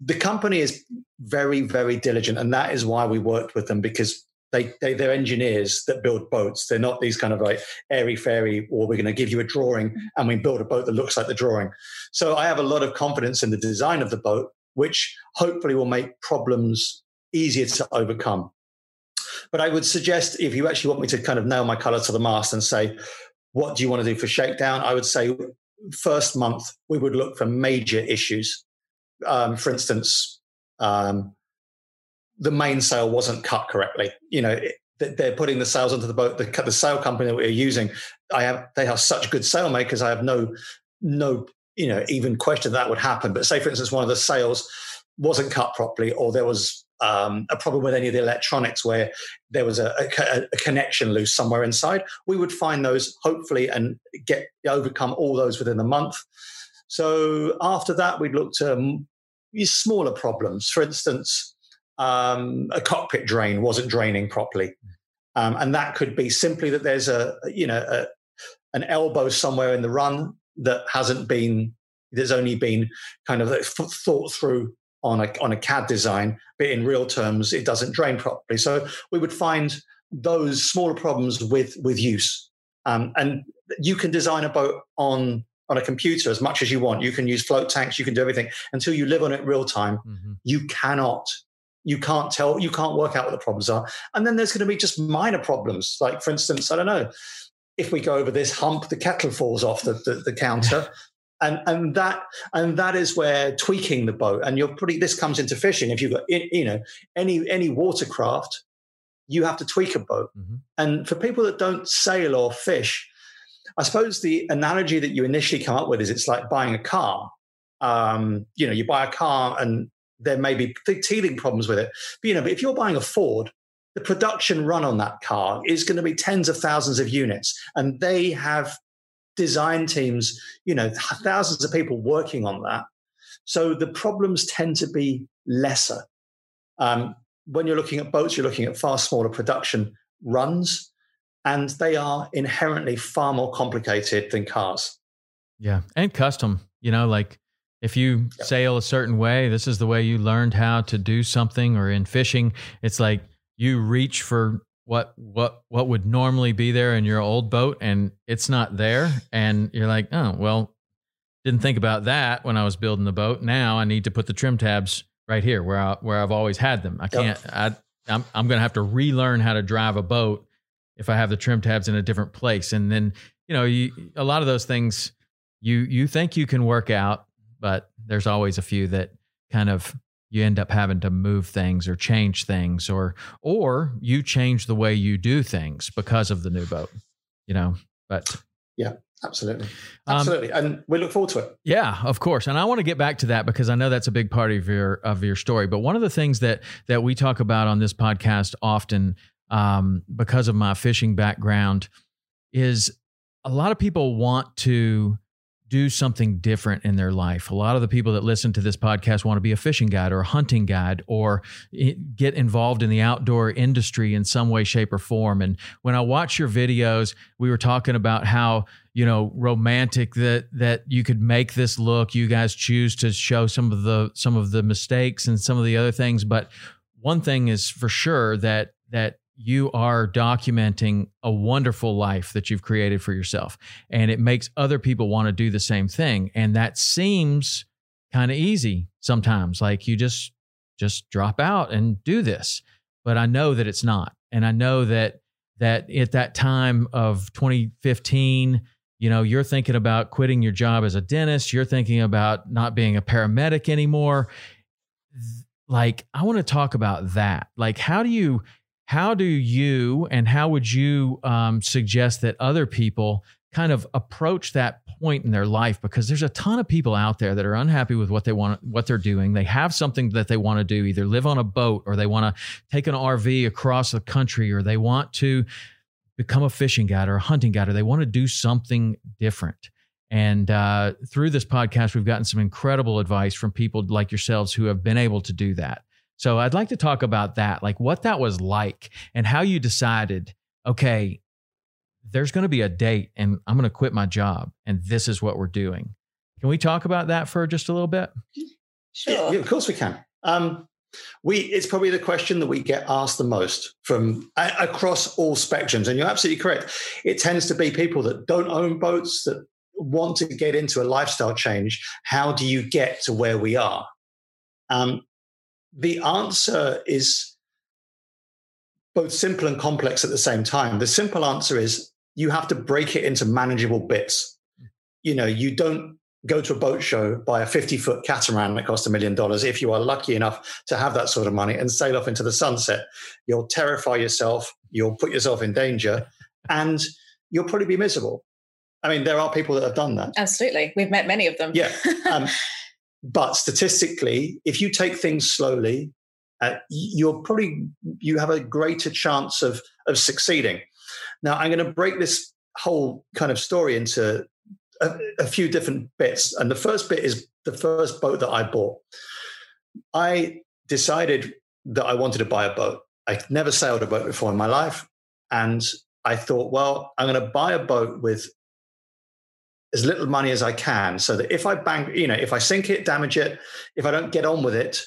Speaker 3: The company is very, very diligent, and that is why we worked with them because they, they they're engineers that build boats. They're not these kind of like airy fairy, or we're going to give you a drawing mm-hmm. and we build a boat that looks like the drawing. So I have a lot of confidence in the design of the boat, which hopefully will make problems easier to overcome. But I would suggest if you actually want me to kind of nail my color to the mast and say, what do you want to do for shakedown? I would say first month, we would look for major issues. Um, for instance, um, the mainsail wasn't cut correctly. You know, it, they're putting the sails onto the boat. The, the sail company that we're using, I have, they have such good sail makers. I have no, no, you know, even question that would happen. But say, for instance, one of the sails wasn't cut properly, or there was um, a problem with any of the electronics where there was a, a, a, connection loose somewhere inside, we would find those hopefully and get overcome all those within a month. So after that, we'd look to um, smaller problems. For instance, um, a cockpit drain wasn't draining properly, um, and that could be simply that there's a you know a, an elbow somewhere in the run that hasn't been there's only been kind of thought through on a on a CAD design, but in real terms, it doesn't drain properly. So we would find those smaller problems with with use, um, and you can design a boat on on a computer as much as you want. You can use float tanks, you can do everything until you live on it real time. Mm-hmm. You cannot. You can't tell, you can't work out what the problems are. And then there's going to be just minor problems. Like, for instance, I don't know, if we go over this hump, the kettle falls off the, the, the counter. and and that and that is where tweaking the boat and you're pretty this comes into fishing if you've got you know any any watercraft you have to tweak a boat. Mm-hmm. And for people that don't sail or fish, I suppose the analogy that you initially come up with is it's like buying a car. Um, you know, you buy a car and there may be teething problems with it. But you know, but if you're buying a Ford, the production run on that car is going to be tens of thousands of units, and they have design teams, you know, thousands of people working on that. So the problems tend to be lesser. Um, when you're looking at boats, you're looking at far smaller production runs, and they are inherently far more complicated than cars.
Speaker 5: Yeah, and custom. You know, like if you sail a certain way, this is the way you learned how to do something. Or in fishing, it's like you reach for what what what would normally be there in your old boat and it's not there. And you're like oh well didn't think about that when i was building the boat. Now i need to put the trim tabs right here where I, where i've always had them. I can't i I'm, I'm going to have to relearn how to drive a boat if i have the trim tabs in a different place. And then you know you, a lot of those things you you think you can work out but there's always a few that kind of you end up having to move things or change things or or you change the way you do things because of the new boat you know but
Speaker 3: yeah absolutely. Um, absolutely. Um, and we look forward to it.
Speaker 5: Yeah of course. And i want to get back to that because i know that's a big part of your of your story. But one of the things that that we talk about on this podcast often um, because of my fishing background is a lot of people want to do something different in their life. A lot of the people that listen to this podcast want to be a fishing guide or a hunting guide or get involved in the outdoor industry in some way, shape, or form. And when I watch your videos, we were talking about how you know romantic that that you could make this look. You guys choose to show some of the some of the mistakes and some of the other things, but one thing is for sure that that you are documenting a wonderful life that you've created for yourself. And it makes other people want to do the same thing. And that seems kind of easy sometimes. Like you just just drop out and do this. But I know that it's not. And I know that that at that time of 2015, you know, you're thinking about quitting your job as a dentist, you're thinking about not being a paramedic anymore. Like I want to talk about that. Like how do you how do you and how would you um, suggest that other people kind of approach that point in their life? Because there's a ton of people out there that are unhappy with what they want, what they're doing. They have something that they want to do, either live on a boat or they want to take an RV across the country or they want to become a fishing guide or a hunting guide or they want to do something different. And uh, through this podcast, we've gotten some incredible advice from people like yourselves who have been able to do that. So I'd like to talk about that, like what that was like and how you decided, okay, there's going to be a date and I'm going to quit my job and this is what we're doing. Can we talk about that for just a little bit?
Speaker 3: Sure. Yeah, of course we can. Um, we it's probably the question that we get asked the most from uh, across all spectrums and you're absolutely correct it tends to be people that don't own boats that want to get into a lifestyle change how do you get to where we are um, the answer is both simple and complex at the same time. The simple answer is you have to break it into manageable bits. You know, you don't go to a boat show, buy a 50 foot catamaran that costs a million dollars. If you are lucky enough to have that sort of money and sail off into the sunset, you'll terrify yourself, you'll put yourself in danger, and you'll probably be miserable. I mean, there are people that have done that.
Speaker 4: Absolutely. We've met many of them.
Speaker 3: Yeah. Um, But statistically, if you take things slowly, uh, you're probably you have a greater chance of of succeeding. Now, I'm going to break this whole kind of story into a, a few different bits, and the first bit is the first boat that I bought. I decided that I wanted to buy a boat. I'd never sailed a boat before in my life, and I thought, well, I'm going to buy a boat with as little money as I can so that if I bank, you know, if I sink it, damage it, if I don't get on with it,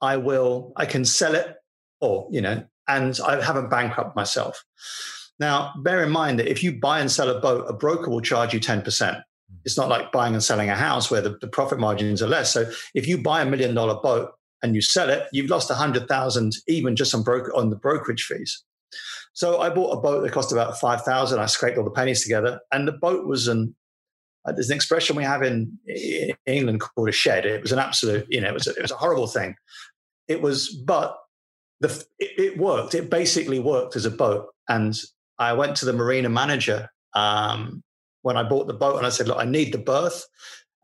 Speaker 3: I will, I can sell it or, you know, and I haven't bankrupt myself. Now, bear in mind that if you buy and sell a boat, a broker will charge you 10%. Hmm. It's not like buying and selling a house where the, the profit margins are less. So if you buy a million dollar boat and you sell it, you've lost a hundred thousand even just on broker on the brokerage fees. So I bought a boat that cost about five thousand. I scraped all the pennies together, and the boat was an uh, there's an expression we have in, in, England called a shed. It was an absolute, you know, it was a, it was a horrible thing. It was, but the, it, it, worked. It basically worked as a boat. And I went to the marina manager um, when I bought the boat and I said, look, I need the berth.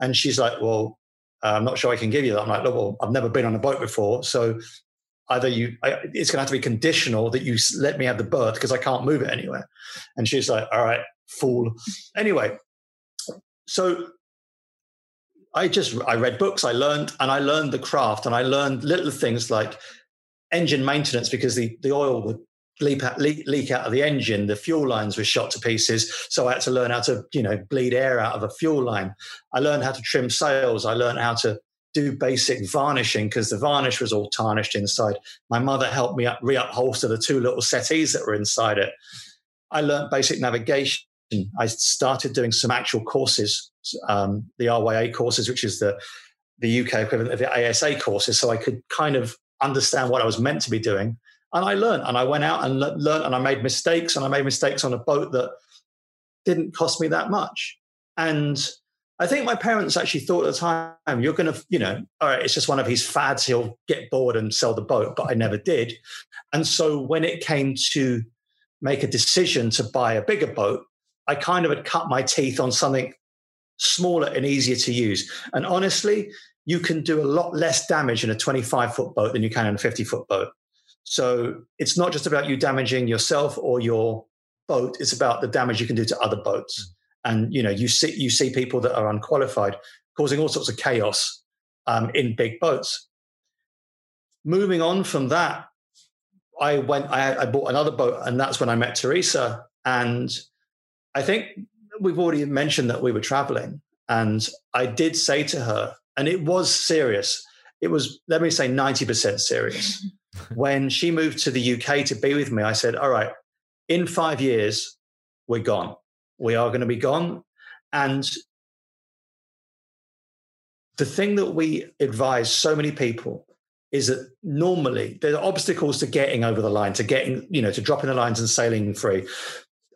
Speaker 3: And she's like, well, uh, I'm not sure I can give you that. I'm like, look, well, I've never been on a boat before. So either you, I, it's going to have to be conditional that you let me have the berth because I can't move it anywhere. And she's like, all right, fool. Anyway, so I just I read books, I learned, and I learned the craft, and I learned little things like engine maintenance because the the oil would leak out, leak, leak out of the engine. The fuel lines were shot to pieces, so I had to learn how to you know bleed air out of a fuel line. I learned how to trim sails. I learned how to do basic varnishing because the varnish was all tarnished inside. My mother helped me up, reupholster the two little settees that were inside it. I learned basic navigation. I started doing some actual courses, um, the RYA courses, which is the the UK equivalent of the ASA courses, so I could kind of understand what I was meant to be doing. And I learned, and I went out and le- learned, and I made mistakes, and I made mistakes on a boat that didn't cost me that much. And I think my parents actually thought at the time, you're going to, you know, all right, it's just one of his fads. He'll get bored and sell the boat, but I never did. And so when it came to make a decision to buy a bigger boat, I kind of had cut my teeth on something smaller and easier to use. And honestly, you can do a lot less damage in a 25 foot boat than you can in a 50 foot boat. So it's not just about you damaging yourself or your boat, it's about the damage you can do to other boats. And you know, you see you see people that are unqualified causing all sorts of chaos um, in big boats. Moving on from that, I went. I, I bought another boat, and that's when I met Teresa. And I think we've already mentioned that we were traveling, and I did say to her, and it was serious. It was, let me say, 90% serious. when she moved to the UK to be with me, I said, All right, in five years, we're gone. We are going to be gone. And the thing that we advise so many people is that normally there are obstacles to getting over the line, to getting, you know, to dropping the lines and sailing free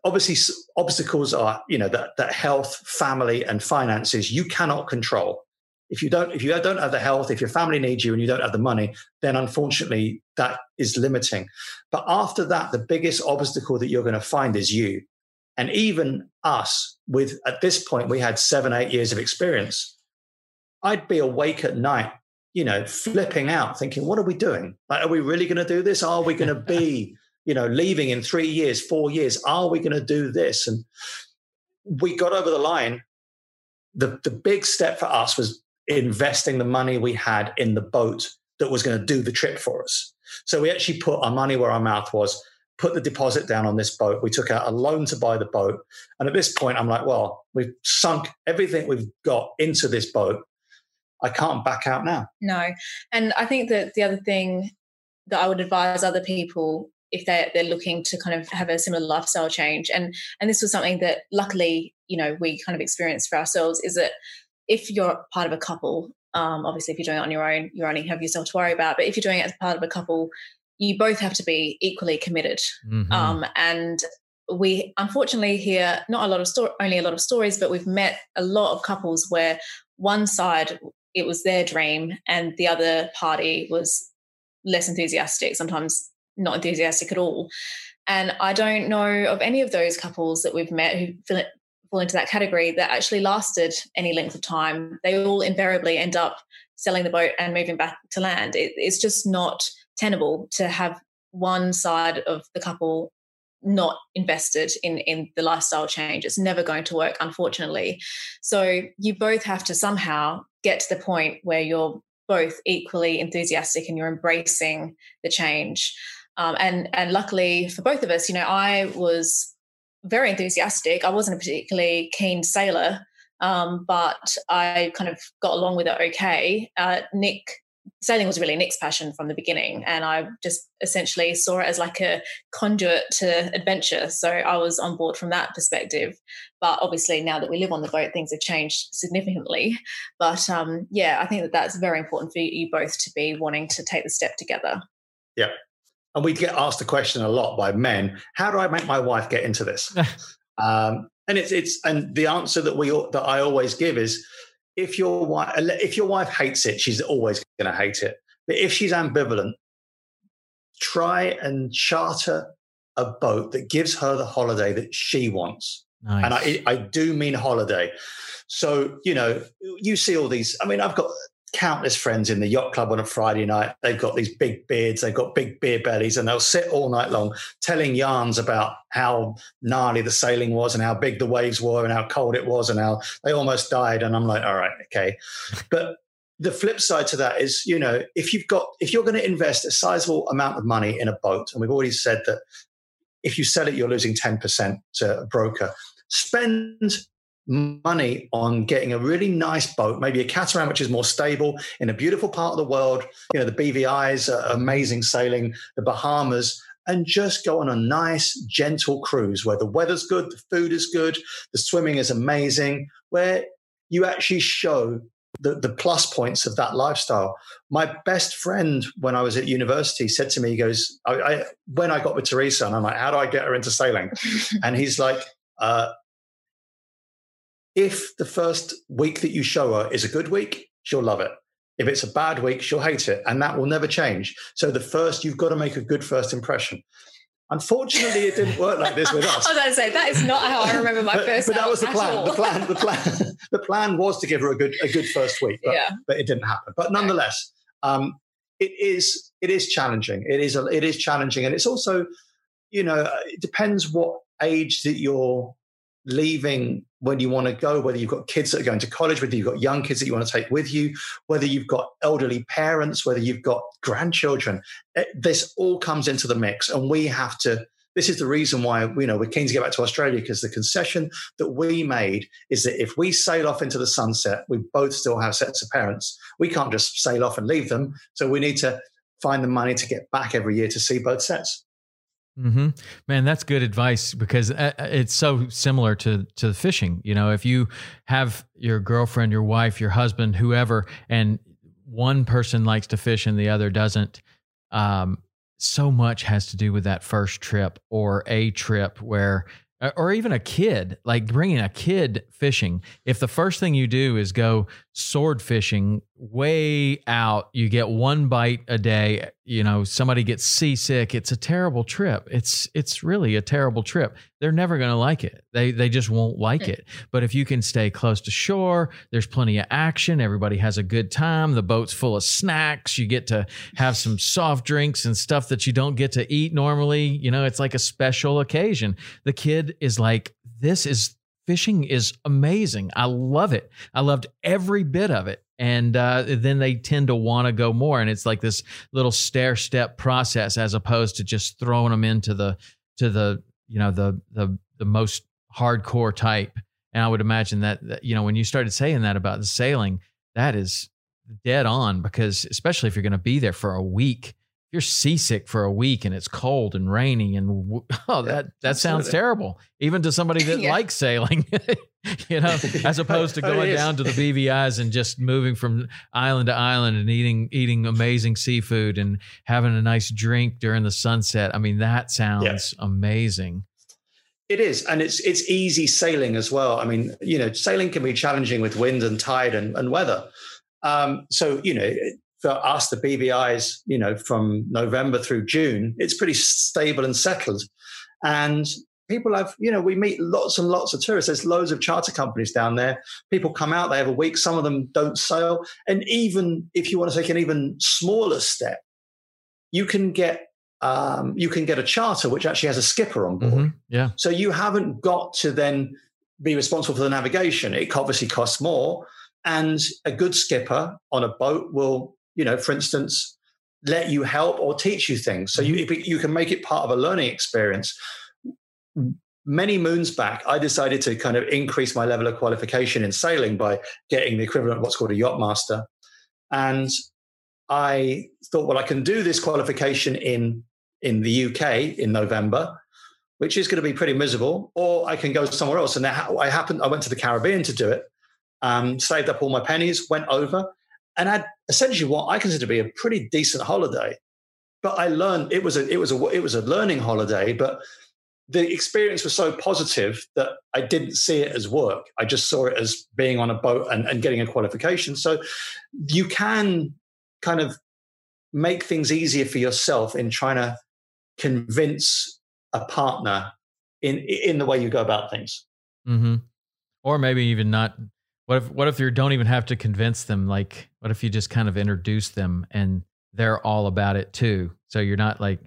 Speaker 3: obviously obstacles are you know that, that health family and finances you cannot control. If you don't if you don't have the health if your family needs you and you don't have the money then unfortunately that is limiting. But after that the biggest obstacle that you're going to find is you. And even us with at this point we had seven eight years of experience i'd be awake at night you know flipping out thinking what are we doing? Like are we really going to do this? Are we going to be you know, leaving in three years, four years. Are we going to do this? And we got over the line. The, the big step for us was investing the money we had in the boat that was going to do the trip for us. So we actually put our money where our mouth was, put the deposit down on this boat. We took out a loan to buy the boat. And at this point, I'm like, well, we've sunk everything we've got into this boat. I can't back out now.
Speaker 4: No. And I think that the other thing that I would advise other people if they're they're looking to kind of have a similar lifestyle change. And and this was something that luckily you know we kind of experienced for ourselves is that if you're part of a couple um, obviously if you're doing it on your own you only have yourself to worry about. But if you're doing it as part of a couple you both have to be equally committed. Mm-hmm. um, and we unfortunately hear not a lot of story only a lot of stories but we've met a lot of couples where one side it was their dream and the other party was less enthusiastic sometimes not enthusiastic at all. And I don't know of any of those couples that we've met who fall into that category that actually lasted any length of time. They all invariably end up selling the boat and moving back to land. It, it's just not tenable to have one side of the couple not invested in in the lifestyle change it's never going to work unfortunately so you both have to somehow get to the point where you're both equally enthusiastic and you're embracing the change um, and and luckily for both of us, you know, I was very enthusiastic. I wasn't a particularly keen sailor, um, but I kind of got along with it okay. Uh, Nick sailing was really Nick's passion from the beginning, and I just essentially saw it as like a conduit to adventure. So I was on board from that perspective. But obviously, now that we live on the boat, things have changed significantly. But um, yeah, I think that that's very important for you both to be wanting to take the step together.
Speaker 3: Yeah, and we'd get asked the question a lot by men: How do I make my wife get into this? um, and it's it's and the answer that we that I always give is if your wife if your wife hates it, she's always going to hate it. But if she's ambivalent, try and charter a boat that gives her the holiday that she wants.
Speaker 5: Nice.
Speaker 3: And I, I do mean holiday. So, you know, you see all these. I mean, I've got countless friends in the yacht club on a Friday night. They've got these big beards, they've got big beer bellies, and they'll sit all night long telling yarns about how gnarly the sailing was and how big the waves were and how cold it was and how they almost died. And I'm like, all right, okay. But the flip side to that is, you know, if you've got, if you're going to invest a sizable amount of money in a boat, and we've already said that if you sell it, you're losing 10% to a broker, spend money on getting a really nice boat, maybe a catamaran, which is more stable in a beautiful part of the world. You know, the BVI's amazing sailing, the Bahamas, and just go on a nice, gentle cruise where the weather's good, the food is good, the swimming is amazing, where you actually show the, the plus points of that lifestyle. My best friend when I was at university said to me, he goes, I, I, when I got with Teresa, and I'm like, how do I get her into sailing? and he's like, uh, if the first week that you show her is a good week, she'll love it. If it's a bad week, she'll hate it. And that will never change. So the first, you've got to make a good first impression. Unfortunately, it didn't work like this with us.
Speaker 4: I was going to say that is not how I remember my
Speaker 3: but,
Speaker 4: first.
Speaker 3: But that was the plan. The plan. The plan. the plan was to give her a good a good first week, but,
Speaker 4: Yeah.
Speaker 3: but it didn't happen. But nonetheless, um, it is it is challenging. It is a, it is challenging, and it's also, you know, it depends what age that you're leaving when you want to go. Whether you've got kids that are going to college, whether you've got young kids that you want to take with you, whether you've got elderly parents, whether you've got grandchildren. eh, This all comes into the mix, and we have to this is the reason why you know we're keen to get back to Australia because the concession that we made is that if we sail off into the sunset, we both still have sets of parents. We can't just sail off and leave them, so we need to find the money to get back every year to see both sets.
Speaker 5: Hmm Man, that's good advice because uh, it's so similar to to fishing. You know, if you have your girlfriend, your wife, your husband, whoever, and one person likes to fish and the other doesn't, um, so much has to do with that first trip or a trip where, uh, or even a kid, like bringing a kid fishing. If the first thing you do is go sword fishing way out, you get one bite a day, you know, somebody gets seasick, it's a terrible trip. It's it's really a terrible trip. They're never going to like it. They they just won't like
Speaker 4: Mm.
Speaker 5: it. But if you can stay close to shore, there's plenty of action, everybody has a good time, the boat's full of snacks, you get to have some soft drinks and stuff that you don't get to eat normally, you know, it's like a special occasion. The kid is like this is fishing is amazing. I love it. I loved every bit of it. And uh, then they tend to want to go more, and it's like this little stair step process as opposed to just throwing them into the to the you know the the the most hardcore type. And I would imagine that, that you know when you started saying that about the sailing, that is dead on because especially if you're going to be there for a week, you're seasick for a week and it's cold and rainy and oh that that sounds
Speaker 3: absolutely.
Speaker 5: terrible even to somebody that
Speaker 4: Yeah.
Speaker 5: likes sailing you know as opposed to going down to the BVI's and just moving from island to island and eating eating amazing seafood and having a nice drink during the sunset I mean that sounds amazing
Speaker 3: It is, and it's it's easy sailing as well. I mean, you know, sailing can be challenging with wind and tide and, and weather. Um, so, you know, for us, the BVI's, you know, from November through June, it's pretty stable and settled. And people have, you know, we meet lots and lots of tourists. There's loads of charter companies down there. People come out, they have a week. Some of them don't sail. And even if you want to take an even smaller step, you can get um, you can get a charter which actually has a skipper on board.
Speaker 5: Mhm. yeah
Speaker 3: So you haven't got to then be responsible for the navigation. It obviously costs more. And a good skipper on a boat will, you know, for instance, let you help or teach you things. So you, you can make it part of a learning experience. Many moons back, I decided to kind of increase my level of qualification in sailing by getting the equivalent of what's called a yacht master. And I thought, well, I can do this qualification in in the UK in November, which is going to be pretty miserable, or I can go somewhere else. And I I happened, I went to the Caribbean to do it, um, saved up all my pennies, went over, and had essentially what I consider to be a pretty decent holiday. But I learned it was a it was a it was a learning holiday, but the experience was so positive that I didn't see it as work. I just saw it as being on a boat and, and getting a qualification. So you can kind of make things easier for yourself in trying to convince a partner in in the way you go about things.
Speaker 5: Mm-hmm. Or maybe even not. What if what if you don't even have to convince them? Like, what if you just kind of introduce them and they're all about it too? So you're not like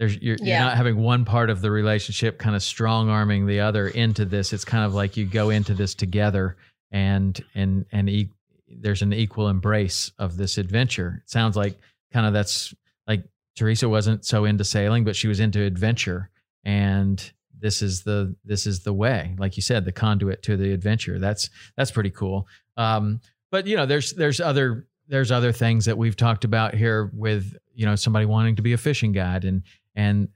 Speaker 5: there's you're, yeah. you're not having one part of the relationship kind of strong arming the other into this. It's kind of like you go into this together and and and e- there's an equal embrace of this adventure. It sounds like kind of that's like Teresa wasn't so into sailing, but she was into adventure and this is the this is the way. Like you said the conduit to the adventure. That's that's pretty cool. Um but you know there's there's other there's other things that we've talked about here with you know somebody wanting to be a fishing guide and and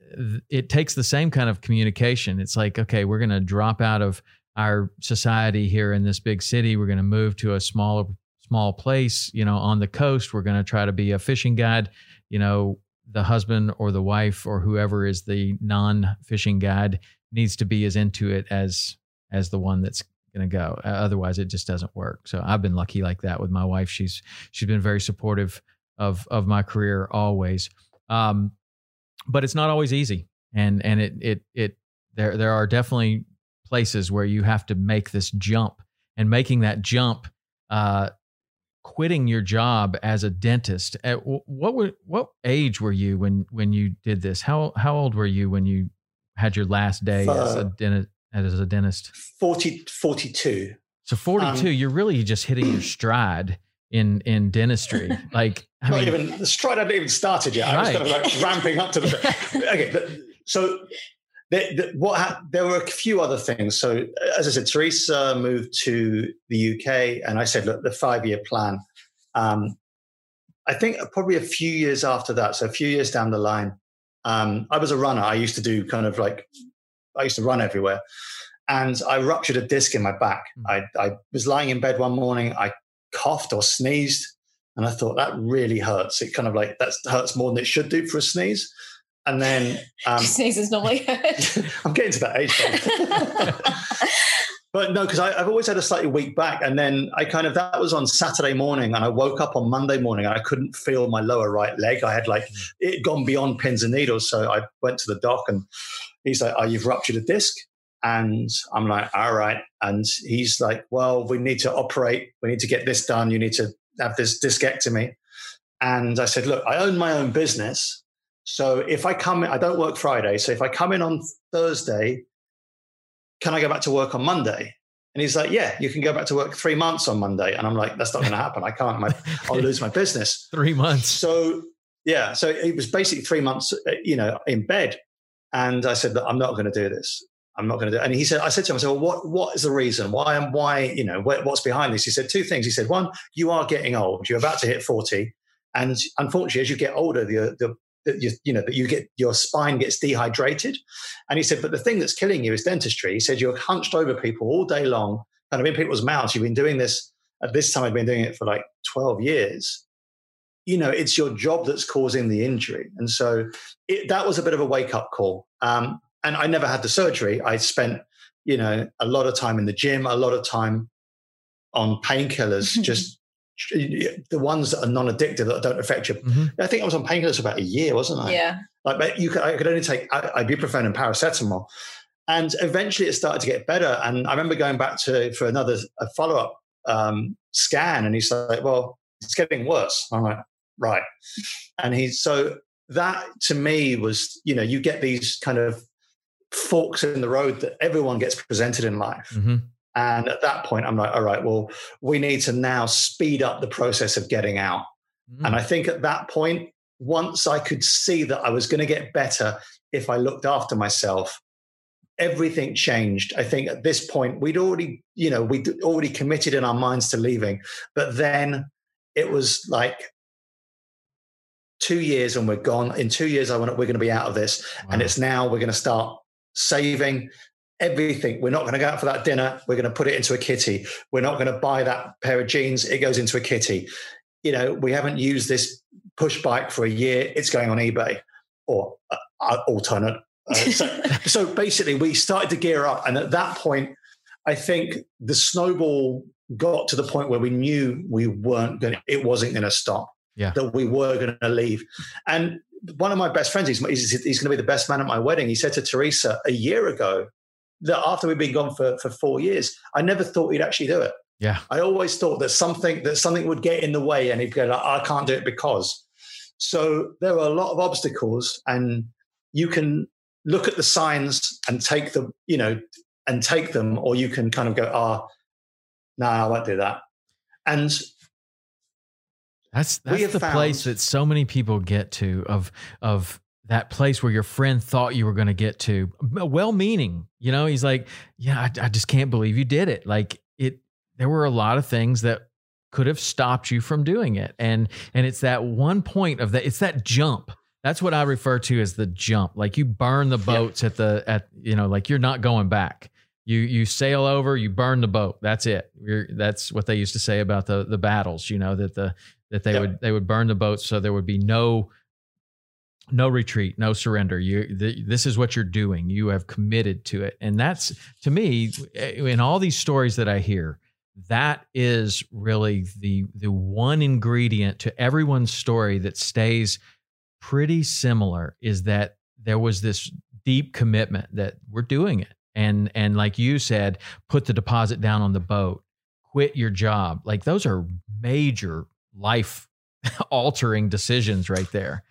Speaker 5: it takes the same kind of communication. It's like okay we're going to drop out of our society here in this big city. We're going to move to a smaller small place you know on the coast. We're going to try to be a fishing guide you know the husband or the wife or whoever is the non-fishing guide needs to be as into it as as the one that's going to go otherwise it just doesn't work. So i've been lucky like that with my wife. She's she's been very supportive of of my career always. Um but it's not always easy. And and it it it there there are definitely places where you have to make this jump. And making that jump uh quitting your job as a dentist at what were what age were you when when you did this? How how old were you when you had your last day uh, as a dentist as a dentist?
Speaker 3: 40 42
Speaker 5: so 42 um, you're really just hitting your stride in in dentistry. Like
Speaker 3: I not mean, even the stride hadn't even started yet. Right. i was kind of like ramping up to the okay but, so the, the, what ha- there were a few other things. So, as I said, Teresa moved to the UK, and I said, look, the five year plan. Um, I think probably a few years after that, so a few years down the line, um, I was a runner. I used to do kind of like, I used to run everywhere. And I ruptured a disc in my back. Mm. I, I was lying in bed one morning, I coughed or sneezed, and I thought that really hurts. It kind of like that hurts more than it should do for a sneeze. And then
Speaker 4: um, sneezes normally.
Speaker 3: I'm getting to that age. but no, because I've always had a slightly weak back, and then I kind of that was on Saturday morning, and I woke up on Monday morning, and I couldn't feel my lower right leg. I had like hmm. it gone beyond pins and needles, so I went to the doc, and he's like, "Oh, you've ruptured a disc." And I'm like, all right. And he's like, well, we need to operate. We need to get this done. You need to have this discectomy. And I said, look, I own my own business. So if I come, in, I don't work Friday. So if I come in on Thursday, can I go back to work on Monday? And he's like, yeah, you can go back to work three months on Monday. And I'm like, that's not going to happen. I can't. My, I'll lose my business.
Speaker 5: three months.
Speaker 3: So yeah, so it was basically three months, uh, you know, in bed. And I said I'm not going to do this. I'm not going to do it. And he said, I said to him, I said, well, what, what is the reason? Why am why, you know, what's behind this? He said two things. He said, one, you are getting old. You're about to hit 40. And unfortunately, as you get older, the, the that you, you know that you get your spine gets dehydrated. And he said but the thing that's killing you is dentistry. He said you're hunched over people all day long. Kind of in people's mouths. You've been doing this at this time i've been doing it for like 12 years. You know it's your job that's causing the injury. And so it, that was a bit of a wake up call. Um, and i never had the surgery. I spent you know a lot of time in the gym a lot of time on painkillers just the ones that are non-addictive that don't affect you. Mm-hmm. I think I was on painkillers for about a year, wasn't I?
Speaker 4: Yeah.
Speaker 3: Like, you could, I could only take ibuprofen and paracetamol, and eventually it started to get better. And I remember going back to for another a follow-up um, scan, and he's like, "Well, it's getting worse." I'm like, "Right," and he's so that to me was, you know, you get these kind of forks in the road that everyone gets presented in life. Mm-hmm. And at that point, I'm like, all right, well, we need to now speed up the process of getting out. Mm. And I think at that point, once I could see that I was going to get better if I looked after myself, everything changed. I think at this point, we'd already, you know, we'd already committed in our minds to leaving. But then it was like, two years and we're gone. In two years, I want we're going to be out of this, wow. and it's now we're going to start saving everything. We're not going to go out for that dinner. We're going to put it into a kitty. We're not going to buy that pair of jeans. It goes into a kitty. You know, we haven't used this push bike for a year. It's going on eBay or uh, uh alternate. Uh, so, so basically, we started to gear up. And at that point, I think the snowball got to the point where we knew we weren't going to, it wasn't going to stop.
Speaker 5: yeah.
Speaker 3: that we were going to leave. And one of my best friends, he's, he's, he's going to be the best man at my wedding. He said to Teresa a year ago that after we'd been gone for, for four years, I never thought he'd actually do it.
Speaker 5: Yeah.
Speaker 3: I always thought that something that something would get in the way and he'd go, like, I can't do it because. So there are a lot of obstacles and you can look at the signs and take them, you know, and take them, or you can kind of go, ah, oh, no, I won't do that. And
Speaker 5: that's that's the found, place that so many people get to of of that place where your friend thought you were going to get to, well meaning. You know, he's like, yeah, I, I just can't believe you did it. Like it, there were a lot of things that could have stopped you from doing it, and and it's that one point of that. It's that jump. That's what I refer to as the jump. Like you burn the boats yep. at the at you know, like you're not going back. You you sail over, you burn the boat. That's it. You're, that's what they used to say about the the battles. You know that the that they yep. would they would burn the boats so there would be no no retreat, no surrender. You, the, this is what you're doing. You have committed to it, and that's to me eh, in all these stories that I hear. That is really the the one ingredient to everyone's story that stays pretty similar. Is that there was this deep commitment that we're doing it, and and like you said, put the deposit down on the boat, quit your job. Like those are major life altering decisions right there.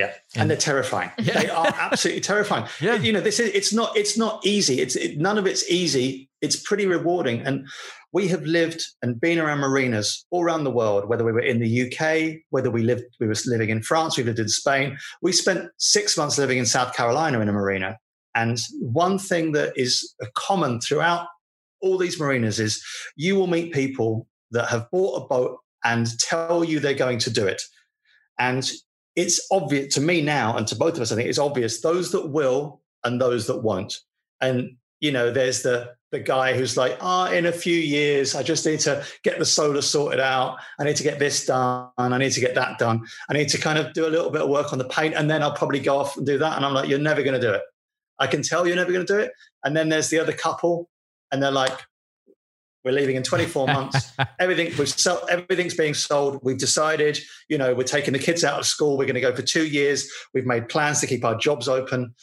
Speaker 3: Yeah, and, and they're terrifying. Yeah. They are absolutely terrifying. Yeah, you know, this is it's not it's not easy. It's it, none of it's easy. It's pretty rewarding, and we have lived and been around marinas all around the world. Whether we were in the UK, whether we lived we were living in France, we lived in Spain. We spent six months living in South Carolina in a marina. And one thing that is common throughout all these marinas is you will meet people that have bought a boat and tell you they're going to do it. And it's obvious to me now, and to both of us, I think it's obvious those that will and those that won't. And you know, there's the the guy who's like, ah, oh, in a few years, I just need to get the solar sorted out. I need to get this done. I need to get that done. I need to kind of do a little bit of work on the paint, and then I'll probably go off and do that. And I'm like, you're never going to do it. I can tell you're never going to do it. And then there's the other couple, and they're like, we're leaving in 24 months. Everything we've sold, everything's being sold. We've decided, you know, we're taking the kids out of school. We're going to go for two years. We've made plans to keep our jobs open.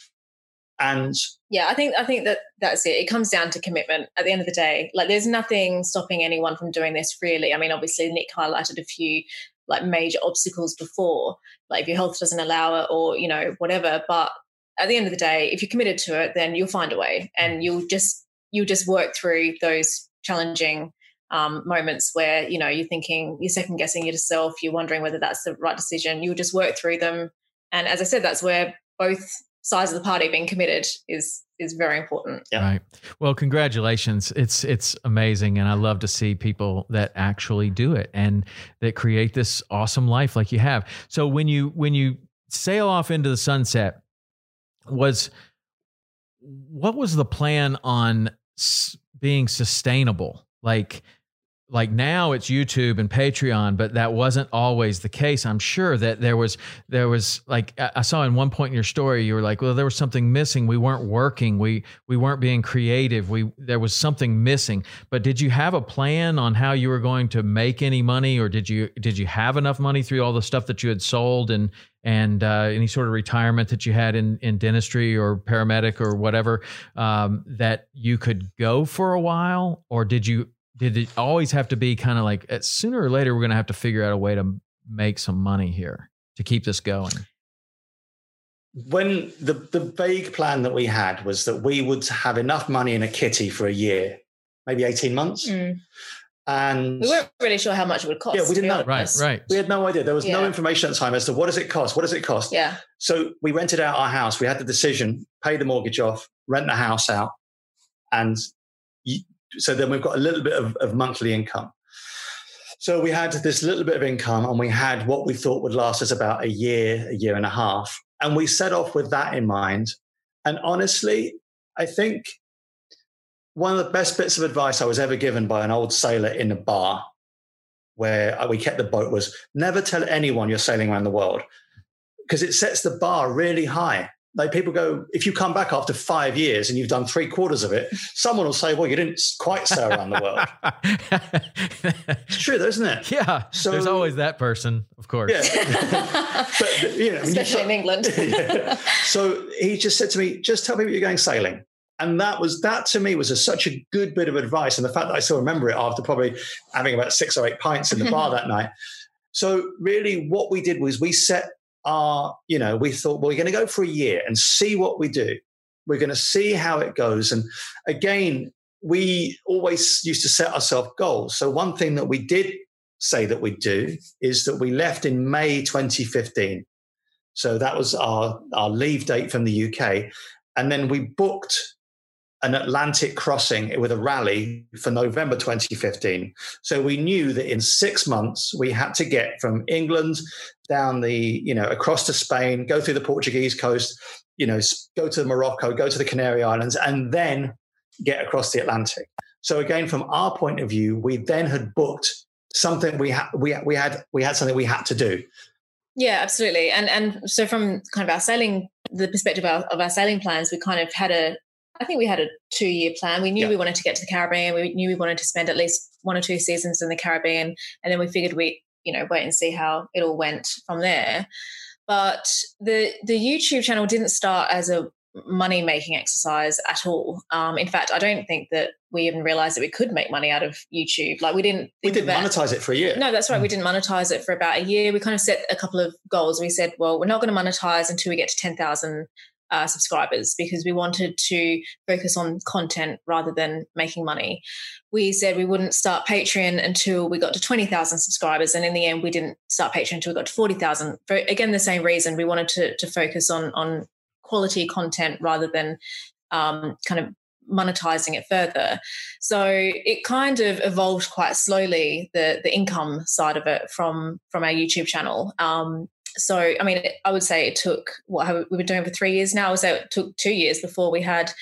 Speaker 3: And
Speaker 4: yeah, I think I think that that's it. It comes down to commitment. At the end of the day, like there's nothing stopping anyone from doing this. Really, I mean, obviously Nick highlighted a few like major obstacles before, like if your health doesn't allow it or you know whatever. But at the end of the day, if you're committed to it, then you'll find a way, and you'll just you'll just work through those challenging um, moments where you know you're thinking you're second guessing yourself you're wondering whether that's the right decision you just work through them. And as i said that's where both sides of the party being committed is is very important.
Speaker 5: Yeah. right. Well congratulations. It's it's amazing and i love to see people that actually do it and that create this awesome life like you have. So when you when you sail off into the sunset was what was the plan on being sustainable. Like like now it's YouTube and Patreon, but that wasn't always the case. I'm sure that there was there was like I saw in one point in your story you were like, well, there was something missing. We weren't working. We we weren't being creative. We there was something missing. But did you have a plan on how you were going to make any money, or did you did you have enough money through all the stuff that you had sold and and uh, any sort of retirement that you had in, in dentistry or paramedic or whatever um, that you could go for a while or did you did it always have to be kind of like uh, sooner or later we're going to have to figure out a way to make some money here to keep this going?
Speaker 3: When the the vague plan that we had was that we would have enough money in a kitty for a year maybe 18 months. Mm. and
Speaker 4: we weren't really sure how much it would cost
Speaker 3: yeah we didn't know.
Speaker 5: right right.
Speaker 3: We had no idea. There was yeah. no information at the time as to what does it cost what does it cost.
Speaker 4: Yeah.
Speaker 3: So we rented out our house. We had the decision pay the mortgage off rent the house out and so then we've got a little bit of, of monthly income. So we had this little bit of income and we had what we thought would last us about a year, a year and a half. And we set off with that in mind. And honestly, I think one of the best bits of advice I was ever given by an old sailor in a bar where we kept the boat was never tell anyone you're sailing around the world because it sets the bar really high. Like people go, if you come back after five years and you've done three quarters of it, someone will say, well, you didn't quite sail around the world. it's true, though, isn't it?
Speaker 5: Yeah. So there's always that person, of course.
Speaker 4: Yeah. but, you know, Especially in England.
Speaker 3: yeah. So he just said to me, just tell me what you're going sailing. And that was that to me was a, such a good bit of advice. And the fact that I still remember it after probably having about six or eight pints in the bar that night. So really what we did was we set our, you know, we thought, well, we're going to go for a year and see what we do. We're going to see how it goes. And again, we always used to set ourselves goals. So one thing that we did say that we'd do is that we left in May 2015. So that was our, our leave date from the UK. And then we booked an Atlantic crossing with a rally for November 2015. So we knew that in six months we had to get from England down the, you know, across to Spain, go through the Portuguese coast, you know, go to Morocco, go to the Canary Islands, and then get across the Atlantic. So again, from our point of view, we then had booked something we had we, we had we had something we had to do.
Speaker 4: Yeah, absolutely. And and so from kind of our sailing the perspective of, of our sailing plans, we kind of had a I think we had a two year plan. We knew yeah. we wanted to get to the Caribbean. We knew we wanted to spend at least one or two seasons in the Caribbean. And then we figured we, you know, wait and see how it all went from there. But the the YouTube channel didn't start as a money making exercise at all. Um, in fact, I don't think that we even realized that we could make money out of YouTube. Like we didn't.
Speaker 3: we didn't about, monetize it for a year.
Speaker 4: No, that's right. We didn't monetize it for about a year. We kind of set a couple of goals. We said, well, we're not going to monetize until we get to ten thousand uh, subscribers because we wanted to focus on content rather than making money. We said we wouldn't start Patreon until we got to 20,000 subscribers. And in the end, we didn't start Patreon until we got to 40,000. For, again, the same reason we wanted to, to focus on, on quality content rather than um, kind of monetizing it further. So it kind of evolved quite slowly the the income side of it from from our YouTube channel. Um, so I mean, I would say it took what we've been doing for three years now. So it took two years before we had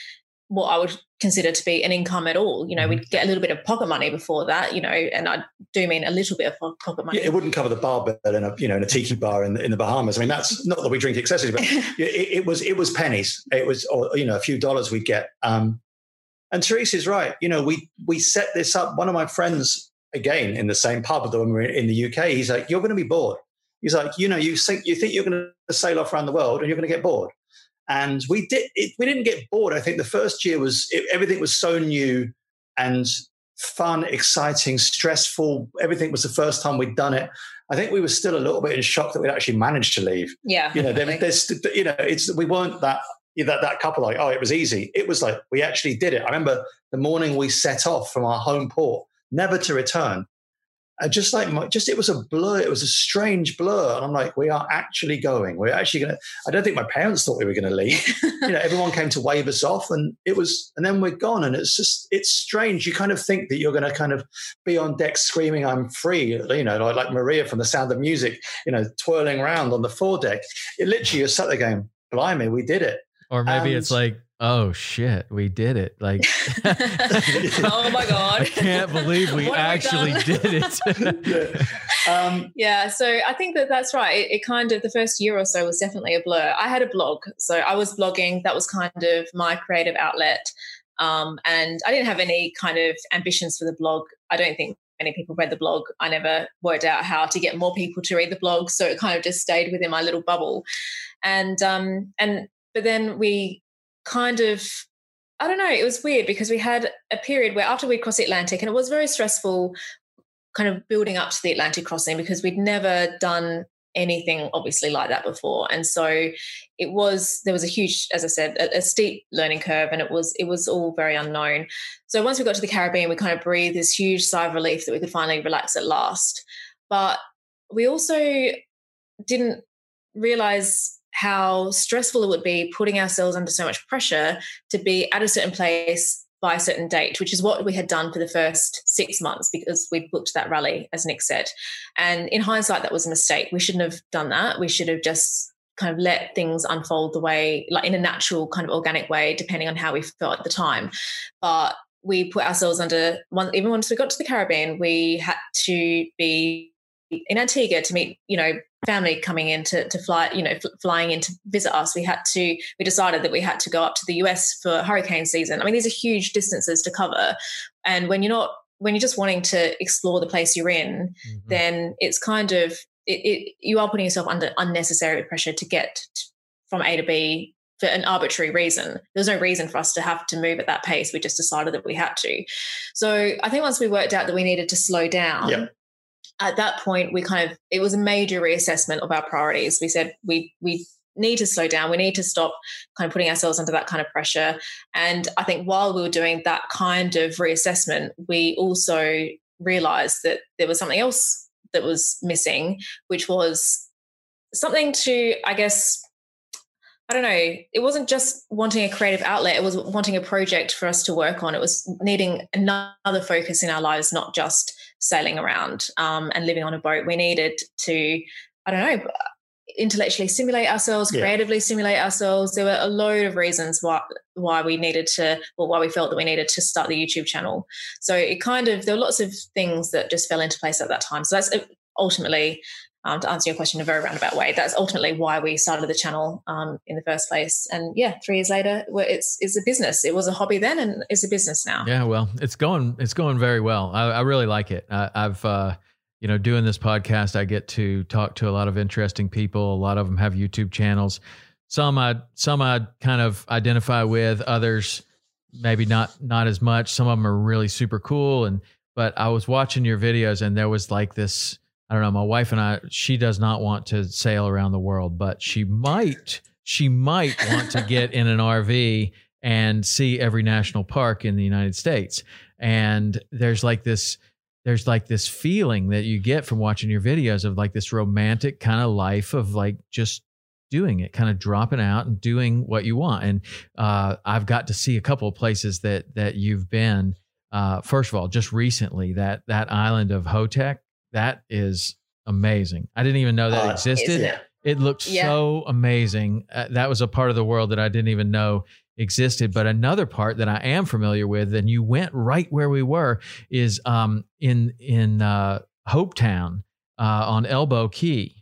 Speaker 4: what I would consider to be an income at all. You know, we'd mm-hmm. get a little bit of pocket money before that. You know, and I do mean a little bit of pocket money.
Speaker 3: Yeah, it wouldn't cover the bar bill in a you know in a tiki bar in the, in the Bahamas. I mean, that's not that we drink excessively, but it, it, was it was pennies. It was or you know a few dollars we'd get. Um, and Terysa's right. You know, we we set this up. One of my friends again in the same pub that when we were in the UK, he's like, "You're going to be bored." He's like, you know, you think you think you're going to sail off around the world and you're going to get bored. And we did. It, we didn't get bored. I think the first year was it, everything was so new and fun, exciting, stressful. Everything was the first time we'd done it. I think we were still a little bit in shock that we'd actually managed to leave.
Speaker 4: Yeah,
Speaker 3: you know, there, there's, you know, it's we weren't that that that couple like, oh, it was easy. It was like we actually did it. I remember the morning we set off from our home port, never to return and just like my, just it was a blur it was a strange blur. And i'm like we are actually going. We're actually going to i don't think my parents thought we were going to leave. You know everyone came to wave us off and it was and then we're gone. And it's just it's strange. You kind of think that you're going to kind of be on deck screaming i'm free you know like, like maria from the sound of music you know twirling around on the foredeck. It literally you're sat there going blimey we did it.
Speaker 5: Or maybe and, it's like oh shit, we did it. Like,
Speaker 4: oh my God.
Speaker 5: I can't believe we actually we did
Speaker 4: it. yeah. Um, yeah. So I think that that's right. It, it, kind of, the first year or so was definitely a blur. I had a blog. So I was blogging. That was kind of my creative outlet. Um, and I didn't have any kind of ambitions for the blog. I don't think many people read the blog. I never worked out how to get more people to read the blog. So it kind of just stayed within my little bubble. And, um, and, but then we kind of I don't know, it was weird because we had a period where after we'd crossed the Atlantic, and it was very stressful kind of building up to the Atlantic crossing because we'd never done anything obviously like that before. And so it was there was a huge as i said a, a, steep learning curve and it was it was all very unknown. So once we got to the caribbean we kind of breathed this huge sigh of relief that we could finally relax at last. But we also didn't realize how stressful it would be putting ourselves under so much pressure to be at a certain place by a certain date, which is what we had done for the first six months because we booked that rally, as Nick said. And in hindsight, that was a mistake. We shouldn't have done that. We should have just kind of let things unfold the way, like in a natural, kind of organic way, depending on how we felt at the time. But we put ourselves under even once we got to the Caribbean, we had to be in Antigua to meet, you know, family coming in to, to fly, you know, flying in to visit us. We had to, we decided that we had to go up to the US for hurricane season. I mean, these are huge distances to cover. And when you're not, when you're just wanting to explore the place you're in, mm-hmm. then it's kind of, it, it, you are putting yourself under unnecessary pressure to get from A to B for an arbitrary reason. There's no reason for us to have to move at that pace. We just decided that we had to. So I think once we worked out that we needed to slow down, yep. At that point we kind of it was a major reassessment of our priorities. We said we we need to slow down. We need to stop kind of putting ourselves under that kind of pressure. And I think while we were doing that kind of reassessment, we also realized that there was something else that was missing, which was something to, I guess, I don't know, it wasn't just wanting a creative outlet, it was wanting a project for us to work on. It was needing another focus in our lives, not just sailing around um, and living on a boat. We needed to, I don't know, intellectually stimulate ourselves, yeah. creatively stimulate ourselves. There were a load of reasons why why we needed to, or why we felt that we needed to start the YouTube channel. So it kind of there were lots of things that just fell into place at that time. So that's ultimately um, to answer your question in a very roundabout way, that's ultimately why we started the channel um, in the first place. And yeah, three years later, it's it's a business. It was a hobby then, and it's a business now.
Speaker 5: Yeah, well, it's going it's going very well. I, I really like it. I, have uh, you know doing this podcast, I get to talk to a lot of interesting people. A lot of them have YouTube channels. Some I some I kind of identify with. Others maybe not not as much. Some of them are really super cool. And but I was watching your videos, and there was like this I don't know. My wife and I, she does not want to sail around the world, but she might, she might want to get in an RV and see every national park in the United States. And there's like this, there's like this feeling that you get from watching your videos of like this romantic kind of life of like just doing it, kind of dropping out and doing what you want. And uh, I've got to see a couple of places that that you've been. Uh, first of all, just recently, that that island of Hotek that is amazing. I didn't even know that uh, existed. It? it? looked yeah. so amazing. Uh, that was a part of the world that I didn't even know existed. But another part that I am familiar with, and you went right where we were, is um, in in uh, Hopetown uh, on Elbow Cay,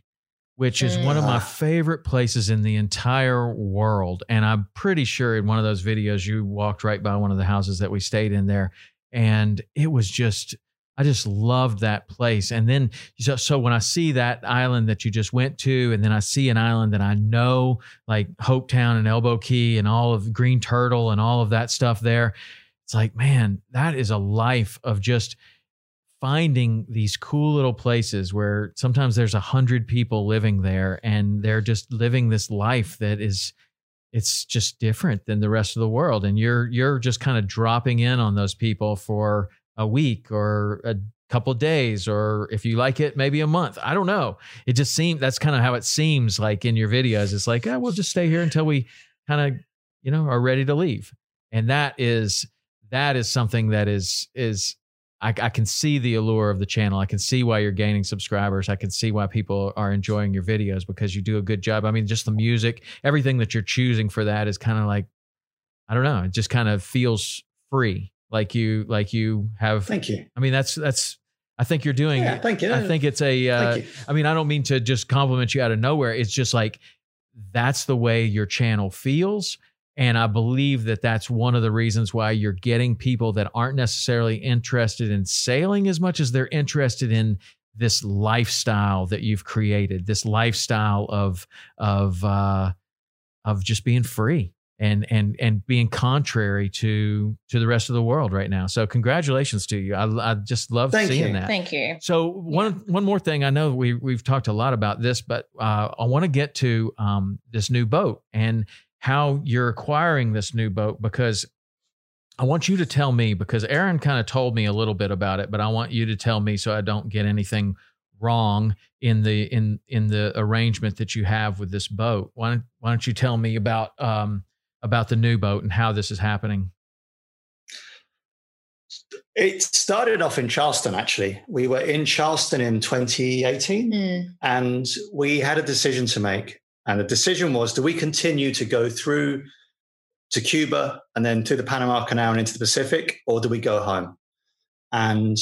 Speaker 5: which is one of my mm. favorite places in the entire world. And I'm pretty sure in one of those videos you walked right by one of the houses that we stayed in there. And it was just I just loved that place. And then, so, so, when I see that island that you just went to, and then I see an island that I know, like Hopetown and Elbow Cay and all of Green Turtle and all of that stuff there, it's like, man, that is a life of just finding these cool little places where sometimes there's a hundred people living there and they're just living this life that is it's just different than the rest of the world and you're you're just kind of dropping in on those people for a week or a couple days or if you like it maybe a month i don't know it just seems that's kind of how it seems like in your videos it's like oh, we'll just stay here until we kind of you know are ready to leave and that is that is something that is is I, I, can see the allure of the channel. I can see why you're gaining subscribers. I can see why people are enjoying your videos because you do a good job. I mean, just the music, everything that you're choosing for that is kind of like, I don't know, it just kind of feels free like you like you have.
Speaker 3: Thank you.
Speaker 5: I mean that's that's i think you're doing
Speaker 3: yeah, thank you.
Speaker 5: I think it's a uh, i mean i don't mean to just compliment you out of nowhere. It's just like that's the way your channel feels. And i believe that that's one of the reasons why you're getting people that aren't necessarily interested in sailing as much as they're interested in this lifestyle that you've created this lifestyle of of uh of just being free and and and being contrary to to the rest of the world right now. So congratulations to you. I, I just love
Speaker 4: Thank
Speaker 5: seeing
Speaker 4: you.
Speaker 5: that.
Speaker 4: Thank you.
Speaker 5: So one yeah. one more thing. I know we we've talked a lot about this, but uh, I want to get to um, this new boat and how you're acquiring this new boat because I want you to tell me because Aaron kind of told me a little bit about it, but I want you to tell me so I don't get anything wrong in the in in the arrangement that you have with this boat. Why don't, why don't you tell me about um, about the new boat and how this is happening?
Speaker 3: It started off in Charleston, actually. We were in Charleston in 2018 mm. and we had a decision to make. And the decision was do we continue to go through to Cuba and then to the Panama Canal and into the Pacific, or do we go home? And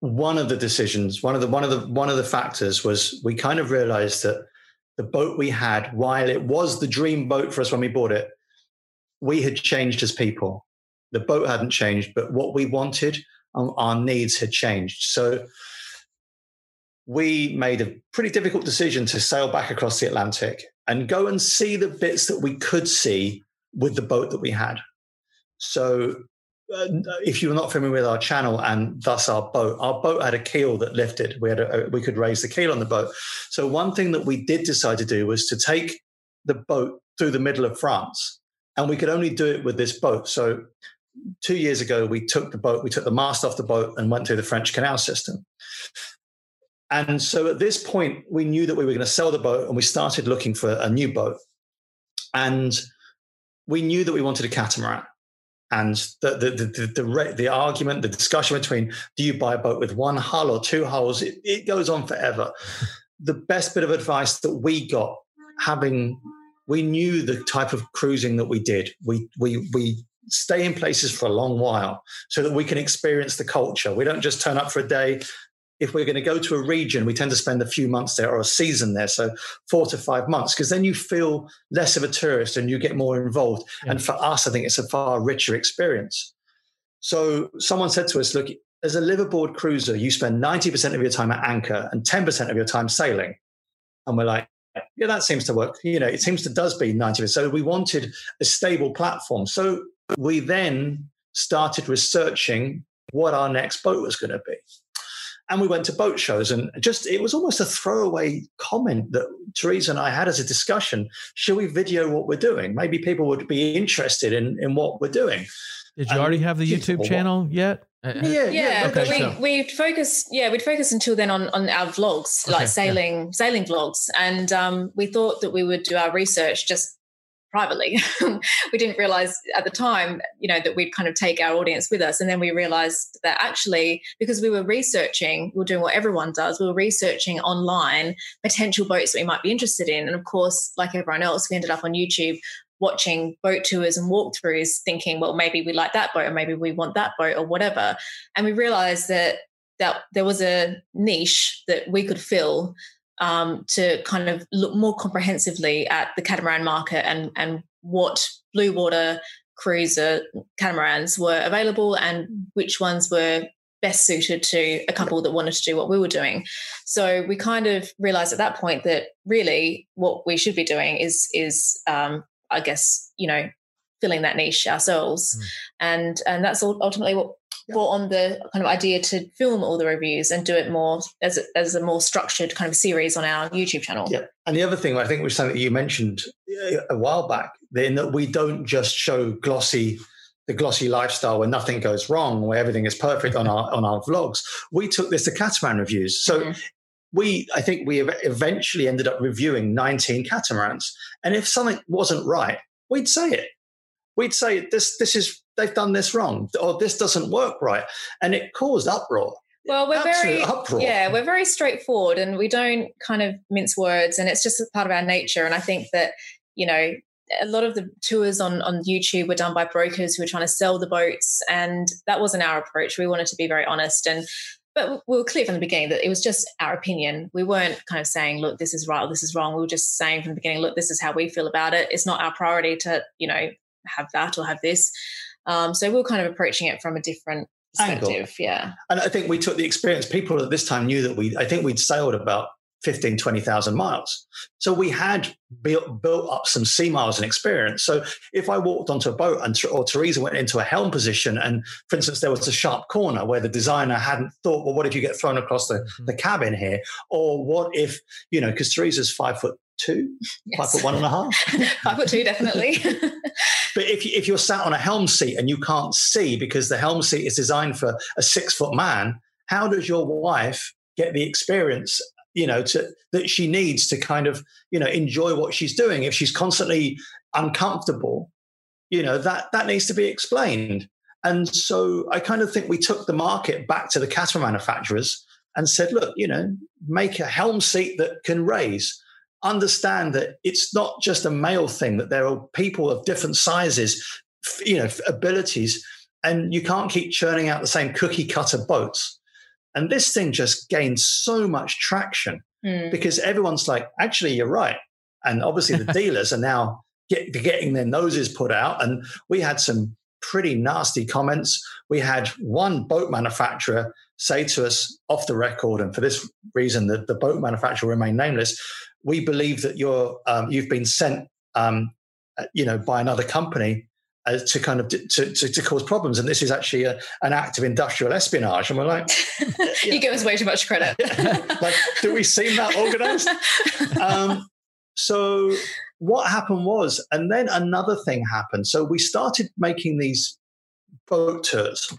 Speaker 3: one of the decisions, one of the one of the one of the factors was we kind of realized that the boat we had, while it was the dream boat for us when we bought it, we had changed as people. The boat hadn't changed, but what we wanted, um, our needs had changed. So we made a pretty difficult decision to sail back across the Atlantic and go and see the bits that we could see with the boat that we had. So uh, if you're not familiar with our channel and thus our boat, our boat had a keel that lifted. We had a, we could raise the keel on the boat. So one thing that we did decide to do was to take the boat through the middle of France, and we could only do it with this boat. So two years ago, we took the boat, we took the mast off the boat, and went through the French canal system. And so at this point, we knew that we were going to sell the boat, and we started looking for a new boat. And we knew that we wanted a catamaran and the the, the the, the, argument, the discussion between do you buy a boat with one hull or two hulls, it, it goes on forever. the best bit of advice that we got, having we knew the type of cruising that we did. We we we stay in places for a long while so that we can experience the culture. We don't just turn up for a day if we're going to go to a region, we tend to spend a few months there or a season there. So four to five months, because then you feel less of a tourist and you get more involved. Yeah. And for us, I think it's a far richer experience. So someone said to us, look, as a liveaboard cruiser, you spend 90% of your time at anchor and 10% of your time sailing. And we're like, yeah, that seems to work. You know, it seems to does be 90%. So we wanted a stable platform. So we then started researching what our next boat was going to be and we went to boat shows and just it was almost a throwaway comment that Terysa and I had as a discussion. Should we video what we're doing? Maybe people would be interested in in what we're doing.
Speaker 5: Did you already have the YouTube channel yet?
Speaker 4: Uh, uh, yeah, yeah. Okay, we so. we focused, yeah, we'd focus until then on on our vlogs, okay, like sailing yeah. sailing vlogs, and um, we thought that we would do our research just privately. we didn't realize at the time, you know, that we'd kind of take our audience with us. And then we realized that actually, because we were researching, we were doing what everyone does, we were researching online potential boats that we might be interested in. And of course, like everyone else, we ended up on YouTube watching boat tours and walkthroughs, thinking, well, maybe we like that boat, or maybe we want that boat, or whatever. And we realized that that there was a niche that we could fill um, to kind of look more comprehensively at the catamaran market and, and what blue water cruiser catamarans were available and which ones were best suited to a couple that wanted to do what we were doing. So we kind of realized at that point that really what we should be doing is is um, I guess you know filling that niche ourselves, mm. and and that's ultimately what brought on the kind of idea to film all the reviews and do it more as a, as a more structured kind of series on our YouTube channel.
Speaker 3: Yeah, and the other thing I think was something that you mentioned a while back, in that we don't just show glossy the glossy lifestyle where nothing goes wrong, where everything is perfect on our on our vlogs. We took this to catamaran reviews, so. Mm-hmm. We, I think we eventually ended up reviewing 19 catamarans. And if something wasn't right, we'd say it we'd say this this is they've done this wrong or this doesn't work right and it caused uproar
Speaker 4: well we're very uproar. yeah we're very straightforward and we don't kind of mince words and it's just a part of our nature and i think that you know a lot of the tours on on youtube were done by brokers who were trying to sell the boats and that wasn't our approach we wanted to be very honest and but we were clear from the beginning that it was just our opinion. We weren't kind of saying, look, this is right or this is wrong. We were just saying from the beginning, look, this is how we feel about it. It's not our priority to, you know, have that or have this. Um, so we are kind of approaching it from a different perspective. Angle. Yeah.
Speaker 3: And I think we took the experience. People at this time knew that we, I think we'd sailed about 15, 20,000 miles. So we had built, built up some sea miles and experience. So if I walked onto a boat and or Terysa went into a helm position, and for instance, there was a sharp corner where the designer hadn't thought, well, what if you get thrown across the, mm-hmm. the cabin here? Or what if, you know, because Terysa's five foot two, yes. five foot one and a half.
Speaker 4: five foot two, definitely.
Speaker 3: but if, if you're sat on a helm seat and you can't see because the helm seat is designed for a six foot man, how does your wife get the experience you know to, that she needs to kind of you know enjoy what she's doing if she's constantly uncomfortable you know that that needs to be explained and so i kind of think we took the market back to the catamaran manufacturers and said look you know make a helm seat that can raise understand that it's not just a male thing, that there are people of different sizes, you know, abilities, and you can't keep churning out the same cookie cutter boats. And this thing just gained so much traction
Speaker 4: Mm.
Speaker 3: because everyone's like, actually, you're right. And obviously, the dealers are now get, getting their noses put out. And we had some pretty nasty comments. We had one boat manufacturer say to us off the record, and for this reason, the, the boat manufacturer remained nameless. We believe that you're um, you've been sent, um, uh, you know, by another company uh, to kind of to, to, to cause problems, and this is actually a, an act of industrial espionage. And we're like,
Speaker 4: you give us way too much credit.
Speaker 3: like, do we seem that organized? Um, so what happened was, and then another thing happened. So we started making these boat tours.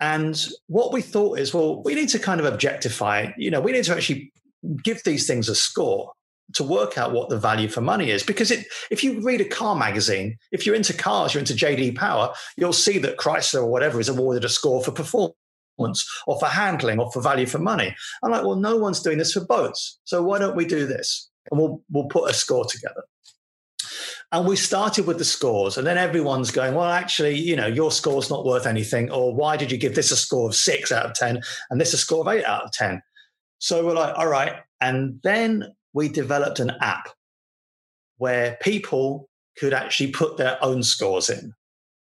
Speaker 3: And what we thought is, well, we need to kind of objectify, you know, we need to actually give these things a score to work out what the value for money is. Because it, if you read a car magazine, if you're into cars, you're into JD Power, you'll see that Chrysler or whatever is awarded a score for performance or for handling or for value for money. I'm like, well, no one's doing this for boats. So why don't we do this? And we'll, we'll put a score together. And we started with the scores, and then everyone's going, well, actually, you know, your score's not worth anything, or why did you give this a score of six out of 10 and this a score of eight out of 10? So we're like, all right. And then we developed an app where people could actually put their own scores in.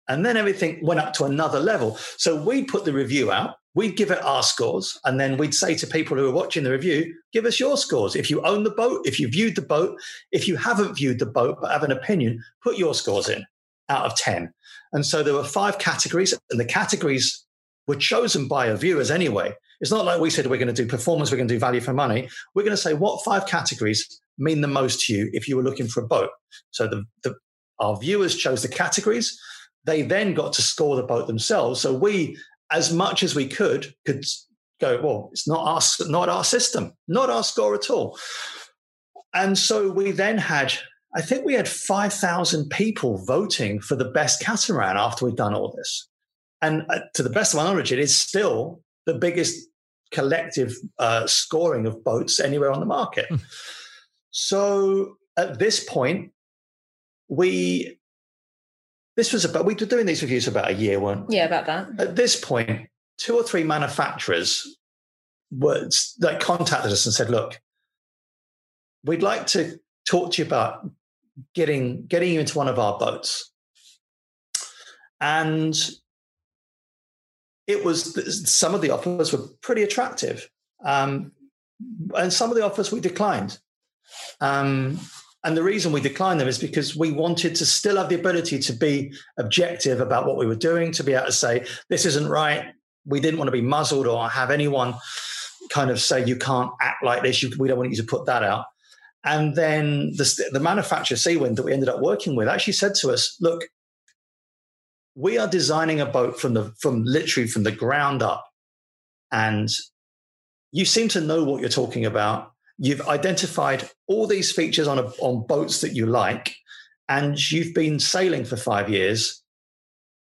Speaker 3: And then everything went up to another level. So we'd put the review out, we'd give it our scores, and then we'd say to people who are watching the review, give us your scores. If you own the boat, if you viewed the boat, if you haven't viewed the boat but have an opinion, put your scores in out of 10. And so there were five categories, and the categories were chosen by our viewers anyway. It's not like we said we're going to do performance, we're going to do value for money. We're going to say what five categories mean the most to you if you were looking for a boat. So the, the our viewers chose the categories. They then got to score the boat themselves. So we, as much as we could, could go, well, it's not our, not our system, not our score at all. And so we then had, I think we had 5,000 people voting for the best catamaran after we'd done all this. And uh, to the best of my knowledge, it is still the biggest collective uh, scoring of boats anywhere on the market.
Speaker 5: Hmm.
Speaker 3: so at this point, we this was about we were doing these reviews about a year, weren't
Speaker 4: yeah, about that.
Speaker 3: At this point, two or three manufacturers were like contacted us and said, "Look, we'd like to talk to you about getting getting you into one of our boats." And it was some of the offers were pretty attractive, um, and some of the offers we declined. Um, and the reason we declined them is because we wanted to still have the ability to be objective about what we were doing, to be able to say, this isn't right. We didn't want to be muzzled or have anyone kind of say, you can't act like this. You, we don't want you to put that out. And then the, the manufacturer, Seawind, that we ended up working with, actually said to us, look, we are designing a boat from the from literally from the ground up. And you seem to know what you're talking about. You've identified all these features on a, on boats that you like and you've been sailing for 5 years.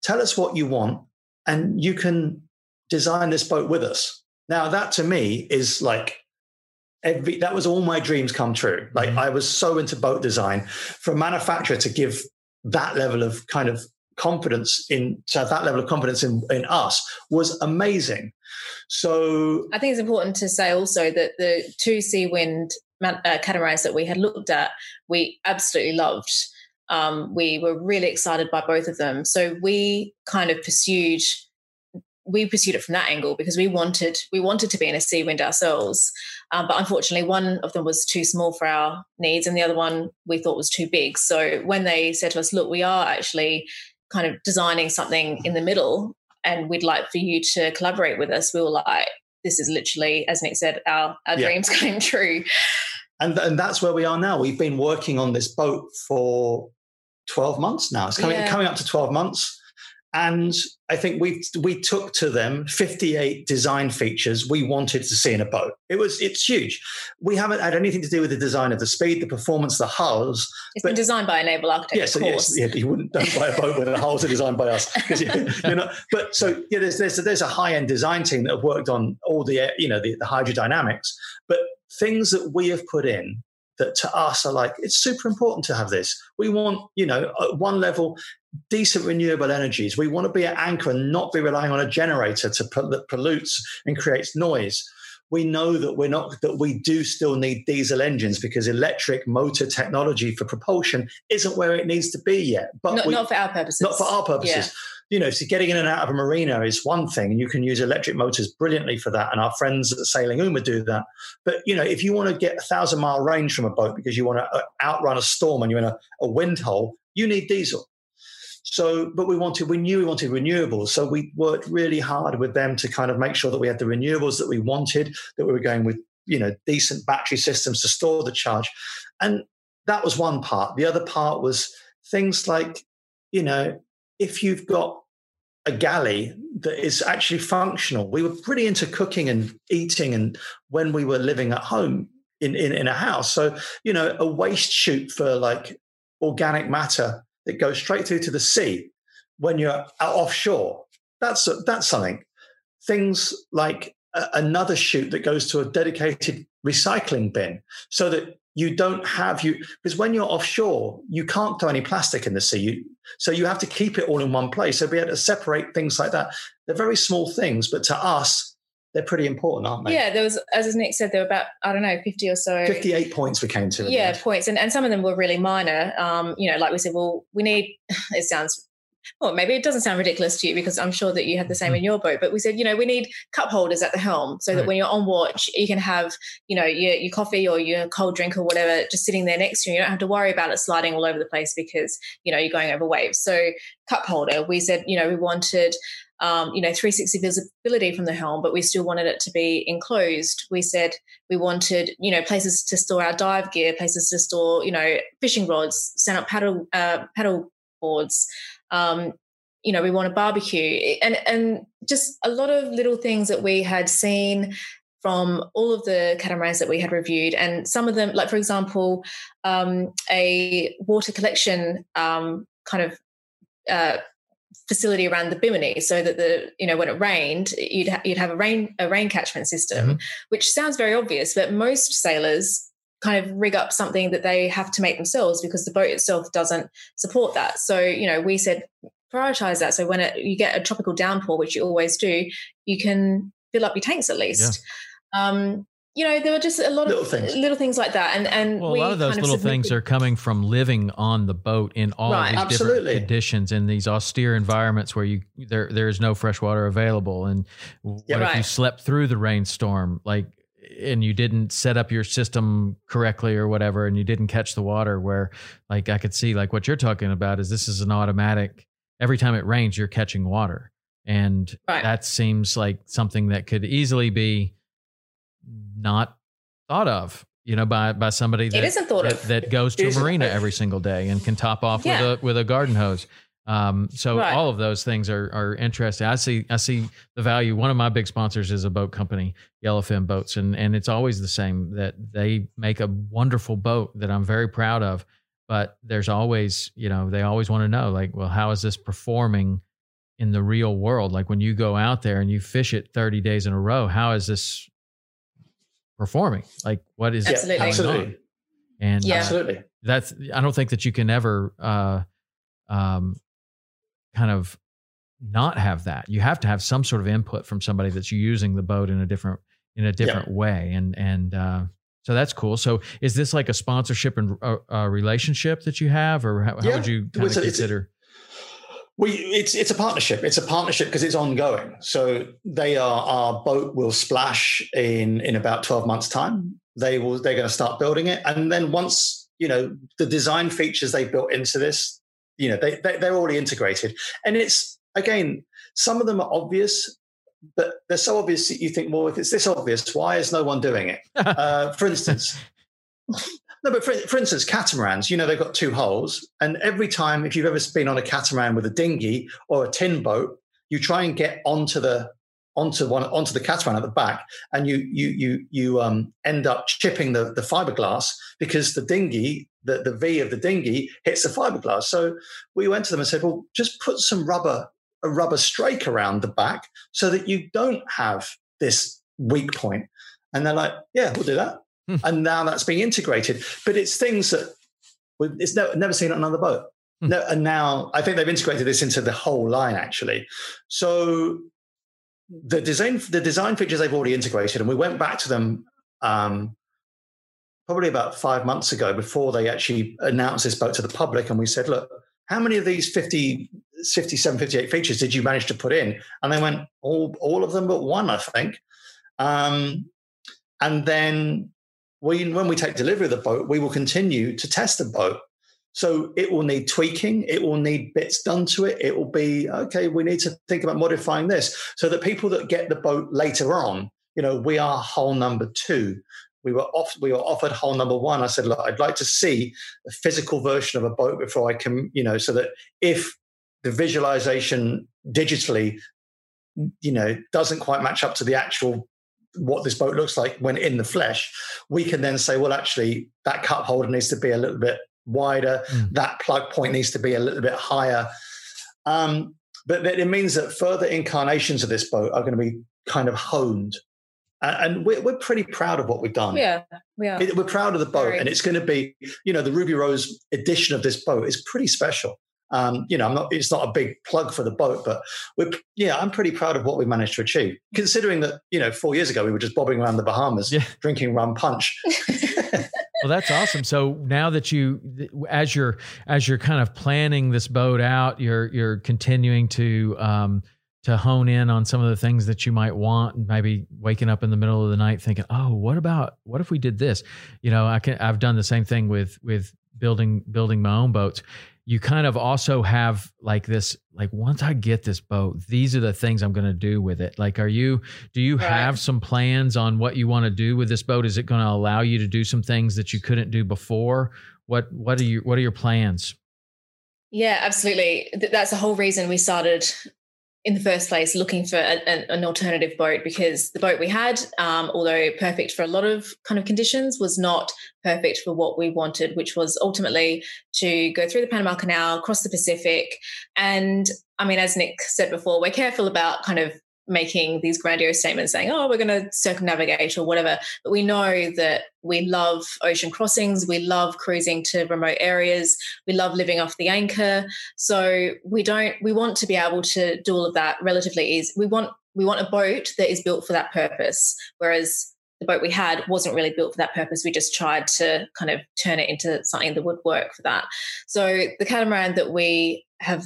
Speaker 3: Tell us what you want and you can design this boat with us. Now that to me is like every that was all my dreams come true. Like
Speaker 5: Mhm.
Speaker 3: i was so into boat design. For a manufacturer to give that level of kind of confidence in to have that level of confidence in, in us was amazing so
Speaker 4: I think it's important to say also that the two Seawind wind uh, catamarans that we had looked at, we absolutely loved. Um, we were really excited by both of them. So we kind of pursued we pursued it from that angle because we wanted we wanted to be in a Seawind ourselves, um, but unfortunately one of them was too small for our needs, and the other one we thought was too big. So when they said to us, "Look, we are actually kind of designing something in the middle, and we'd like for you to collaborate with us," we were like, "This is literally, as Nick said, our our
Speaker 3: Yeah.
Speaker 4: dreams came true."
Speaker 3: and and that's where we are now we've been working on this boat for 12 months now it's coming
Speaker 4: Yeah.
Speaker 3: coming up to 12 months and i think we we took to them 58 design features we wanted to see in a boat it was it's huge we haven't had anything to do with the design of the speed the performance the hulls
Speaker 4: It's
Speaker 3: But-
Speaker 4: been designed by a naval architect,
Speaker 3: Yes, yes, yeah, you wouldn't don't buy a boat with the hulls are designed by us because you're not. But so yeah, there's there's there's a high end design team that have worked on all the you know the, the hydrodynamics, but things that we have put in that to us are like it's super important to have this. We want you know at one level decent renewable energies. We want to be an anchor and not be relying on a generator to that pollutes and creates noise. We know that we're not that we do still need diesel engines because electric motor technology for propulsion isn't where it needs to be yet.
Speaker 4: But not,
Speaker 3: we,
Speaker 4: not for our purposes.
Speaker 3: Not for our purposes. Yeah you know, so getting in and out of a marina is one thing, and you can use electric motors brilliantly for that. And our friends at Sailing Uma do that. But you know, if you want to get a thousand mile range from a boat because you want to uh, outrun a storm and you're in a, a wind hole, you need diesel. So, but we wanted, we knew we wanted renewables. So we worked really hard with them to kind of make sure that we had the renewables that we wanted, that we were going with, you know, decent battery systems to store the charge. And that was one part. The other part was things like, you know, if you've got a galley that is actually functional, we were pretty into cooking and eating and when we were living at home in, in, in a house. So, you know, a waste chute for like organic matter that goes straight through to the sea when you're offshore. That's that's something. Things like a, another chute that goes to a dedicated recycling bin, so that you don't have you because when you're offshore, you can't throw any plastic in the sea. You, so you have to keep it all in one place. So be able to separate things like that. They're very small things, but to us, they're pretty important, aren't they?
Speaker 4: Yeah, there was, as Nick said, there were about I don't know, fifty or so.
Speaker 3: Fifty-eight points we came to.
Speaker 4: Yeah, points, and and some of them were really minor. Um, you know, like we said, well, we need. It sounds. Well, maybe it doesn't sound ridiculous to you because I'm sure that you have the same mm-hmm. in your boat. But we said, you know, we need cup holders at the helm so right. that when you're on watch, you can have, you know, your, your coffee or your cold drink or whatever just sitting there next to you. You don't have to worry about it sliding all over the place because, you know, you're going over waves. So, cup holder, we said, you know, we wanted um, you know, 360 visibility from the helm, but we still wanted it to be enclosed. We said we wanted, you know, places to store our dive gear, places to store, you know, fishing rods, stand up paddle uh, paddle boards. Um, you know, we want a barbecue, and and just a lot of little things that we had seen from all of the catamarans that we had reviewed, and some of them, like for example, um, a water collection um, kind of uh, facility around the bimini so that the you know when it rained you'd ha- you'd have a rain a rain catchment system mm-hmm. which sounds very obvious but most sailors kind of rig up something that they have to make themselves because the boat itself doesn't support that so you know we said prioritize that so when it, you get a tropical downpour which you always do you can fill up your tanks at least yeah. um, you know, there were just a lot little of things. little things like that, and and
Speaker 5: well, a lot of those little things are coming from living on the boat in all right, these absolutely. different conditions in these austere environments where you there there is no fresh water available, and what yeah, if you slept through the rainstorm, like, and you didn't set up your system correctly or whatever, and you didn't catch the water? Where, like, I could see like what you're talking about is this is an automatic. Every time it rains, you're catching water, and right. that seems like something that could easily be not thought of you know by by somebody that,
Speaker 4: isn't thought
Speaker 5: that,
Speaker 4: of.
Speaker 5: that goes to a marina every single day and can top off yeah. with a with a garden hose um, so right. all of those things are are interesting. I see I see the value. One of my big sponsors is a boat company, Yellowfin Boats, and and it's always the same that they make a wonderful boat that I'm very proud of. But there's always you know they always want to know like well how is this performing in the real world? Like when you go out there and you fish it 30 days in a row, how is this performing. Like what is
Speaker 3: absolutely. going absolutely. on?
Speaker 5: And
Speaker 3: yeah. Uh, absolutely,
Speaker 5: that's I don't think that you can ever uh, um, kind of not have that. You have to have some sort of input from somebody that's using the boat in a different in a different yeah. way, and and uh, so that's cool. So is this like a sponsorship and uh, uh relationship that you have, or how, yeah. how would you kind of consider?
Speaker 3: We it's it's a partnership. It's a partnership because it's ongoing. So they are our boat will splash in in about twelve months' time. They will they're going to start building it, and then once you know the design features they built into this, you know they, they they're already integrated, and it's again some of them are obvious, but they're so obvious that you think, well, if it's this obvious, why is no one doing it? uh, for instance, no, but for, for instance, catamarans, you know, they've got two hulls. And every time, if you've ever been on a catamaran with a dinghy or a tin boat, you try and get onto the onto one onto the catamaran at the back, and you you you you um, end up chipping the the fiberglass because the dinghy, the, the V of the dinghy hits the fiberglass. So we went to them and said, well, just put some rubber a rubber strake around the back so that you don't have this weak point. And they're like, yeah, we'll do that. Hmm. And now that's being integrated. But it's things that we've it's never, never seen on another boat. Hmm. No, and now I think they've integrated this into the whole line actually. So the design the design features they've already integrated, and we went back to them um, probably about five months ago before they actually announced this boat to the public, and we said, look, how many of these 50, 57, 58 features did you manage to put in? And they went, all, all of them but one, I think. Um, and then we, when we take delivery of the boat, we will continue to test the boat. So it will need tweaking. It will need bits done to it. It will be, okay, we need to think about modifying this so that people that get the boat later on, you know, we are hull number two. We were off, we were offered hull number one. I said, look, I'd like to see a physical version of a boat before I can, you know, so that if the visualization digitally, you know, doesn't quite match up to the actual what this boat looks like when in the flesh, we can then say, well, actually, that cup holder needs to be a little bit wider. Mm. That plug point needs to be a little bit higher. Um, but it means that further incarnations of this boat are going to be kind of honed. And we're, we're pretty proud of what we've done.
Speaker 4: Yeah, we are.
Speaker 3: We're proud of the boat. Very. And it's going to be, you know, the Ruby Rose edition of this boat is pretty special. Um, you know, I'm not. It's not a big plug for the boat, but we're yeah, I'm pretty proud of what we managed to achieve. Considering that you know, four years ago we were just bobbing around the Bahamas, yeah. drinking rum punch.
Speaker 5: well, that's awesome. So now that you, as you're as you're kind of planning this boat out, you're you're continuing to um, to hone in on some of the things that you might want. and Maybe waking up in the middle of the night thinking, "Oh, what about what if we did this?" You know, I can. I've done the same thing with with building building my own boats you kind of also have like this like once i get this boat these are the things i'm going to do with it. Like are you do you right. have some plans on what you want to do with this boat? Is it going to allow you to do some things that you couldn't do before? What what are you what are your plans?
Speaker 4: Yeah absolutely. That's the whole reason we started in the first place looking for a, an alternative boat because the boat we had, um, although perfect for a lot of kind of conditions, was not perfect for what we wanted, which was ultimately to go through the Panama Canal, cross the Pacific. And I mean, as Nick said before, we're careful about kind of making these grandiose statements saying, oh, we're going to circumnavigate or whatever. But we know that we love ocean crossings. We love cruising to remote areas. We love living off the anchor. So we don't, we want to be able to do all of that relatively easy. We want, we want a boat that is built for that purpose. Whereas the boat we had wasn't really built for that purpose. We just tried to kind of turn it into something that would work for that. So the catamaran that we have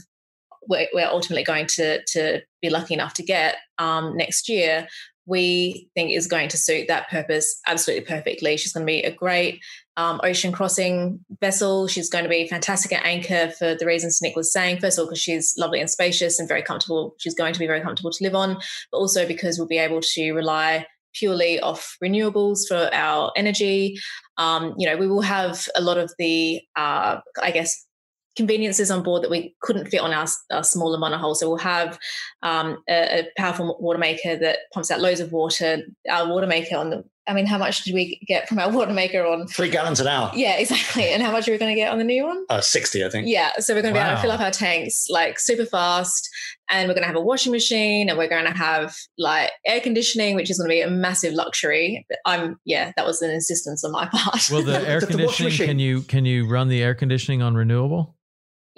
Speaker 4: we're, we're ultimately going to to be lucky enough to get um, next year, we think is going to suit that purpose absolutely perfectly. She's going to be a great um, ocean crossing vessel. She's going to be fantastic at anchor for the reasons Nick was saying. First of all, because she's lovely and spacious and very comfortable. She's going to be very comfortable to live on, but also because we'll be able to rely purely off renewables for our energy. Um, you know, we will have a lot of the, uh, I guess, conveniences on board that we couldn't fit on our, our smaller monohull. So we'll have um, a, a, powerful water maker that pumps out loads of water. Our water maker on the, I mean, how much did we get from our water maker on?
Speaker 3: Three gallons an hour.
Speaker 4: Yeah, exactly. And how much are we going to get on the new one?
Speaker 3: Uh, 60, I think.
Speaker 4: Yeah. So we're going to wow. be able to fill up our tanks like super fast. And we're going to have a washing machine and we're going to have like air conditioning, which is going to be a massive luxury. I'm, yeah, that was an insistence on my part.
Speaker 5: Well, the air conditioning, the can you, can you run the air conditioning on renewable?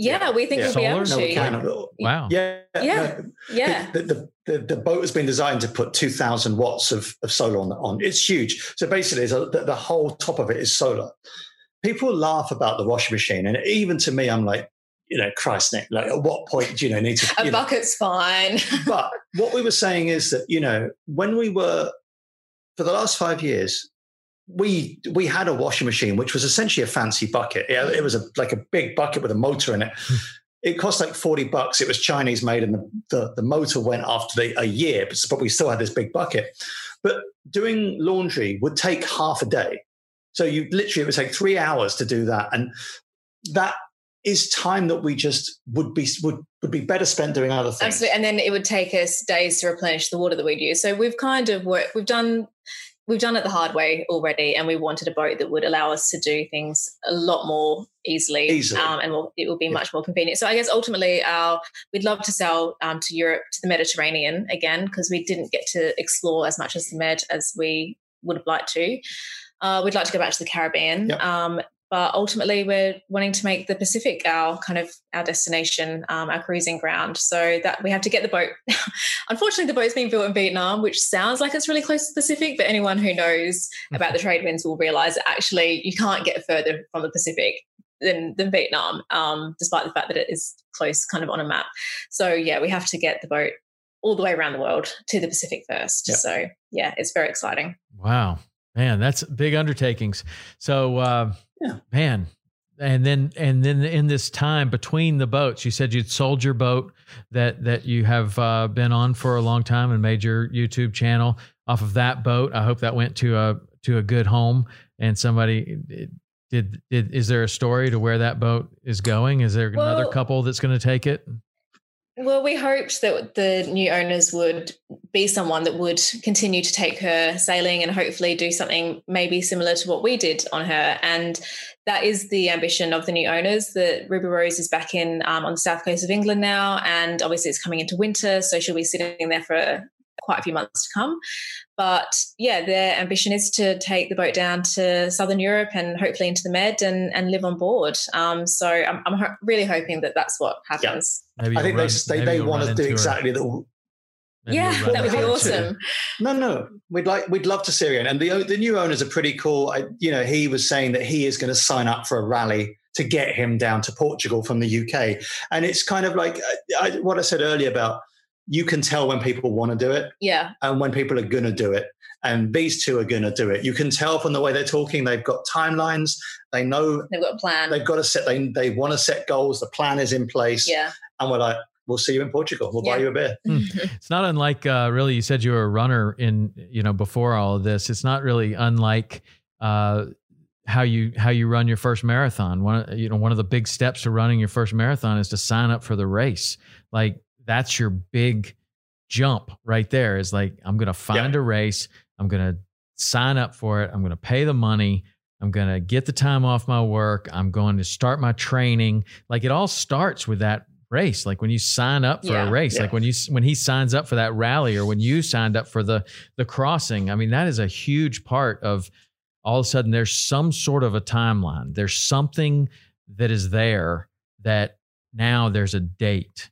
Speaker 4: Yeah, we think yeah. we'll be able to. No, we
Speaker 5: can. Wow.
Speaker 3: Yeah.
Speaker 4: Yeah. No, yeah.
Speaker 3: The, the, the, the, boat has been designed to put 2,000 watts of, of solar on, on. It's huge. So basically, the, the whole top of it is solar. People laugh about the washing machine. And even to me, I'm like, you know, Christ, Nick, like at what point do you know need to.
Speaker 4: A bucket's know. fine.
Speaker 3: but what we were saying is that, you know, when we were, for the last five years, we we had a washing machine which was essentially a fancy bucket. Yeah, it was a like a big bucket with a motor in it. Hmm. it cost like 40 bucks. It was Chinese made and the, the, the motor went after the, a year, but, but we still had this big bucket. But doing laundry would take half a day. So you literally, it would take three hours to do that. And that is time that we just would be would would be better spent doing other things.
Speaker 4: Absolutely, and then it would take us days to replenish the water that we'd use. So we've kind of worked. We've done we've done it the hard way already, and we wanted a boat that would allow us to do things a lot more easily,
Speaker 3: easily. Um,
Speaker 4: and we'll, it will be yeah. much more convenient. So I guess ultimately, our we'd love to sell um, to Europe, to the Mediterranean again, because we didn't get to explore as much as the Med as we would have liked to. Uh, we'd like to go back to the Caribbean. Yep. Um, but ultimately we're wanting to make the Pacific our kind of our destination, um, our cruising ground. So that we have to get the boat. Unfortunately, the boat's being built in Vietnam, which sounds like it's really close to the Pacific, but anyone who knows about the trade winds will realize that actually you can't get further from the Pacific than, than Vietnam, um, despite the fact that it is close kind of on a map. So yeah, we have to get the boat all the way around the world to the Pacific first. Yep. So yeah, it's very exciting.
Speaker 5: Wow. Man, that's big undertakings. So uh, yeah. Man, and then and then in this time between the boats, you said you'd sold your boat that that you have uh, been on for a long time and made your YouTube channel off of that boat. I hope that went to a to a good home and somebody did. did is there a story to where that boat is going? Is there well, another couple that's going to take it?
Speaker 4: Well, we hoped that the new owners would be someone that would continue to take her sailing and hopefully do something maybe similar to what we did on her. And that is the ambition of the new owners. That Ruby Rose is back in um, on the south coast of England now, and obviously it's coming into winter, so she'll be sitting there for quite a few months to come. But yeah, their ambition is to take the boat down to southern Europe and hopefully into the Med and, and live on board. Um, so I'm, I'm ho- really hoping that that's what happens.
Speaker 3: Yeah. I think run, they they, they want to do exactly that.
Speaker 4: yeah, that would be awesome.
Speaker 3: No, no, we'd like we'd love to see her, and the the new owners are pretty cool. I, you know, he was saying that he is going to sign up for a rally to get him down to Portugal from the UK, and it's kind of like uh, I, what I said earlier about you can tell when people want to do it,
Speaker 4: yeah,
Speaker 3: and when people are going to do it. And these two are going to do it. You can tell from the way they're talking. They've got timelines. They know
Speaker 4: they've got a plan.
Speaker 3: They've got to set. They they want to set goals. The plan is in place.
Speaker 4: Yeah.
Speaker 3: And we're like, we'll see you in Portugal. We'll yeah. buy you a beer.
Speaker 5: Hmm. It's not unlike uh, really. You said you were a runner in you know before all of this. It's not really unlike uh, how you how you run your first marathon. One you know one of the big steps to running your first marathon is to sign up for the race. Like that's your big jump right there. Is like I'm going to find yeah. a race. I'm going to sign up for it. I'm going to pay the money. I'm going to get the time off my work. I'm going to start my training. Like it all starts with that race like when you sign up for yeah, a race yeah. like when you when he signs up for that rally or when you signed up for the the crossing i mean that is a huge part of all of a sudden there's some sort of a timeline there's something that is there that now there's a date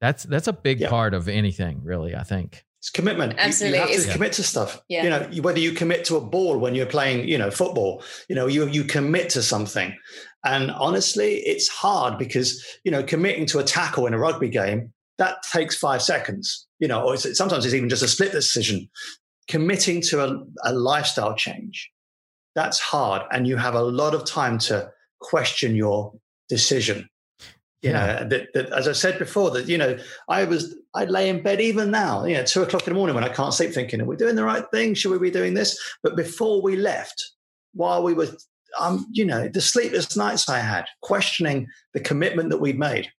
Speaker 5: that's that's a big yeah. part of anything really i think
Speaker 3: it's commitment.
Speaker 4: Absolutely.
Speaker 3: You, you have to commit to stuff. Yeah. You know, whether you commit to a ball when you're playing, you know, football, you know, you you commit to something. And honestly, it's hard because, you know, committing to a tackle in a rugby game, that takes five seconds, you know, or it's, sometimes it's even just a split decision. Committing to a, a lifestyle change, that's hard. And you have a lot of time to question your decision you yeah. know that, that, as i said before that you know i was i lay in bed even now you know two o'clock in the morning when i can't sleep thinking are we doing the right thing should we be doing this but before we left while we were um you know the sleepless nights i had questioning the commitment that we'd made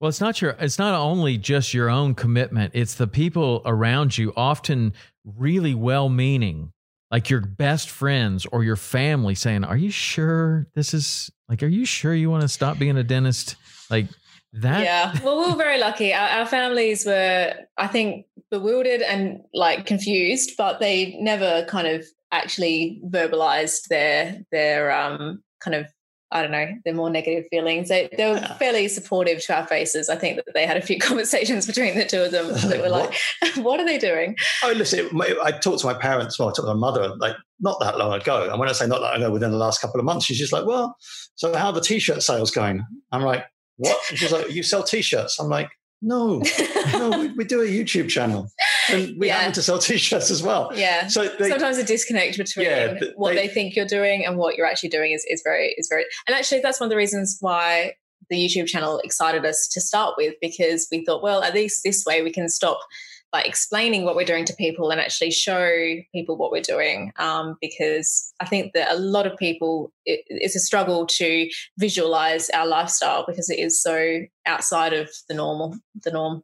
Speaker 5: well it's not your it's not only just your own commitment it's the people around you often really well meaning like your best friends or your family saying are you sure this is like are you sure you want to stop being a dentist like that.
Speaker 4: Yeah. Well, we were very lucky. Our, our, families were, I think, bewildered and like confused, but they never kind of actually verbalized their their um kind of I don't know, their more negative feelings. They, they were yeah. fairly supportive to our faces. I think that they had a few conversations between the two of them that were like, what are they doing?
Speaker 3: Oh, listen, I talked to my parents, well, I talked to my mother, like not that long ago. And when I say not that long ago, within the last couple of months, she's just like, well, so how are the t-shirt sales going? I'm like, what? she's like, you sell t-shirts? I'm like, no, no, we, we, do a YouTube channel and we yeah. happen to sell t-shirts as well.
Speaker 4: Yeah. So they, sometimes a disconnect between yeah, what they, they, think you're doing and what you're actually doing is, is very, is very, and actually that's one of the reasons why the YouTube channel excited us to start with, because we thought, well, at least this way we can stop like explaining what we're doing to people and actually show people what we're doing um, because i think that a lot of people it, it's a struggle to visualize our lifestyle because it is so outside of the normal the norm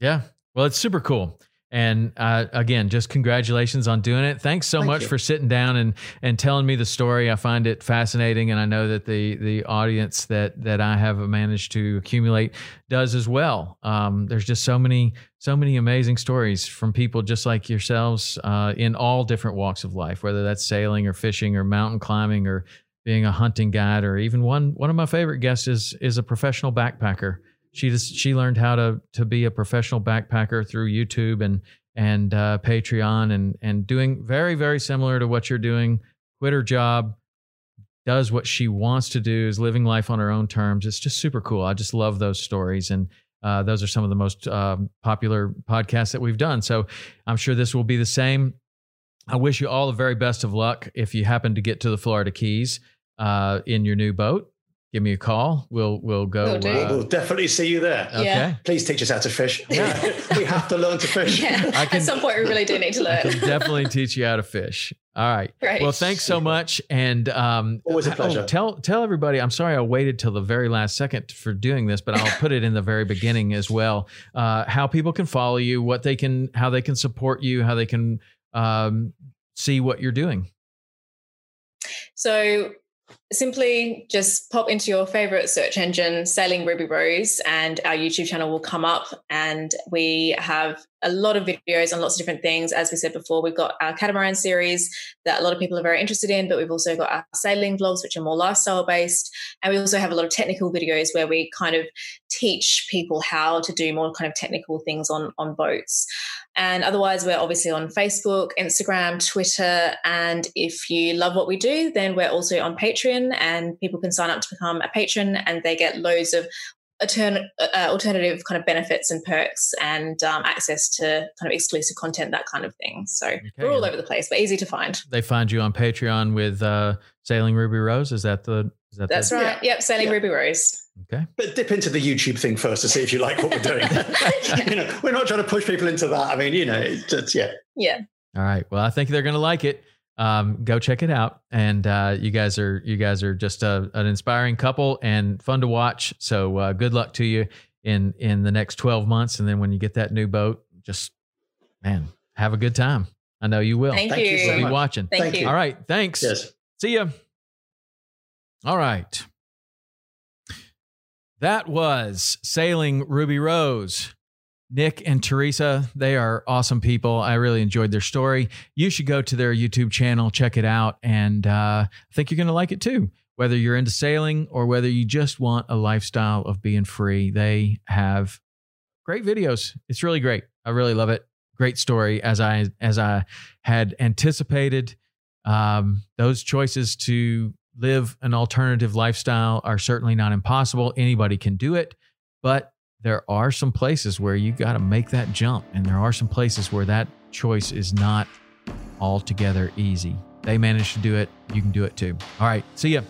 Speaker 5: yeah well it's super cool and uh, again, just congratulations on doing it. Thanks so Thank much you. for sitting down and and telling me the story. I find it fascinating, and I know that the the audience that that I have managed to accumulate does as well. Um, there's just so many so many amazing stories from people just like yourselves uh, in all different walks of life, whether that's sailing or fishing or mountain climbing or being a hunting guide, or even one one of my favorite guests is is a professional backpacker. She just she learned how to to be a professional backpacker through YouTube and and uh, Patreon and and doing very very similar to what you're doing. Quit her job, does what she wants to do, is living life on her own terms. It's just super cool. I just love those stories and. Uh, those are some of the most um, popular podcasts that we've done. So I'm sure this will be the same. I wish you all the very best of luck if you happen to get to the Florida Keys uh, in your new boat. Give me a call. We'll we'll go.
Speaker 4: Will
Speaker 5: uh,
Speaker 3: We'll definitely see you there.
Speaker 5: okay.
Speaker 4: Yeah.
Speaker 3: Please teach us how to fish.
Speaker 5: Yeah.
Speaker 3: we have to learn to fish.
Speaker 4: Yeah.
Speaker 5: I can-
Speaker 4: At some point, we really do need to learn.
Speaker 5: I
Speaker 4: learn.
Speaker 5: can definitely teach you how to fish. All right.
Speaker 4: Great.
Speaker 5: Well, thanks so much. And um,
Speaker 3: Always a
Speaker 5: oh,
Speaker 3: pleasure.
Speaker 5: tell tell everybody. I'm sorry I waited till the very last second for doing this, but I'll put it in the very beginning as well. Uh, how people can follow you, what they can, how they can support you, how they can um, see what you're doing.
Speaker 4: So simply just pop into your favorite search engine, Sailing Ruby Rose, and our YouTube channel will come up. And we have a lot of videos on lots of different things. As we said before, we've got our catamaran series that a lot of people are very interested in, but we've also got our sailing vlogs, which are more lifestyle based. And we also have a lot of technical videos where we kind of teach people how to do more kind of technical things on, on boats. And otherwise, we're obviously on Facebook, Instagram, Twitter. And if you love what we do, then we're also on Patreon, and people can sign up to become a patron and they get loads of altern- uh, alternative kind of benefits and perks and um, access to kind of exclusive content, that kind of thing. So we're all over the place, but easy to find.
Speaker 5: They find you on Patreon with uh, Sailing Ruby Rose. Is that the? Is that
Speaker 4: That's
Speaker 5: the,
Speaker 4: right. Yep, Sailing
Speaker 3: Yeah.
Speaker 4: Ruby Rose.
Speaker 5: Okay.
Speaker 3: But dip into the YouTube thing first to see if you like what we're doing. you know, we're not trying to push people into that. I mean, you know, it's, it's yeah.
Speaker 4: Yeah.
Speaker 5: All right. Well, I think they're going to like it. Um, go check it out. And uh, you guys are you guys are just a, an inspiring couple and fun to watch. So uh, good luck to you in in the next twelve months. And then when you get that new boat, just man, have a good time. I know you will.
Speaker 4: Thank,
Speaker 3: Thank you
Speaker 4: you.
Speaker 3: so
Speaker 5: we'll be watching.
Speaker 4: Thank,
Speaker 3: Thank
Speaker 4: you.
Speaker 3: you.
Speaker 5: All right. Thanks.
Speaker 3: Yes.
Speaker 5: See ya. All right. That was Sailing Ruby Rose. Nick and Terysa, they are awesome people. I really enjoyed their story. You should go to their YouTube channel, check it out, and uh, I think you're going to like it too. Whether you're into sailing or whether you just want a lifestyle of being free, they have great videos. It's really great. I really love it. Great story, as I as I had anticipated. Um, those choices to live an alternative lifestyle are certainly not impossible. Anybody can do it, but there are some places where you got to make that jump, and there are some places where that choice is not altogether easy. They managed to do it. You can do it too. All right. See ya.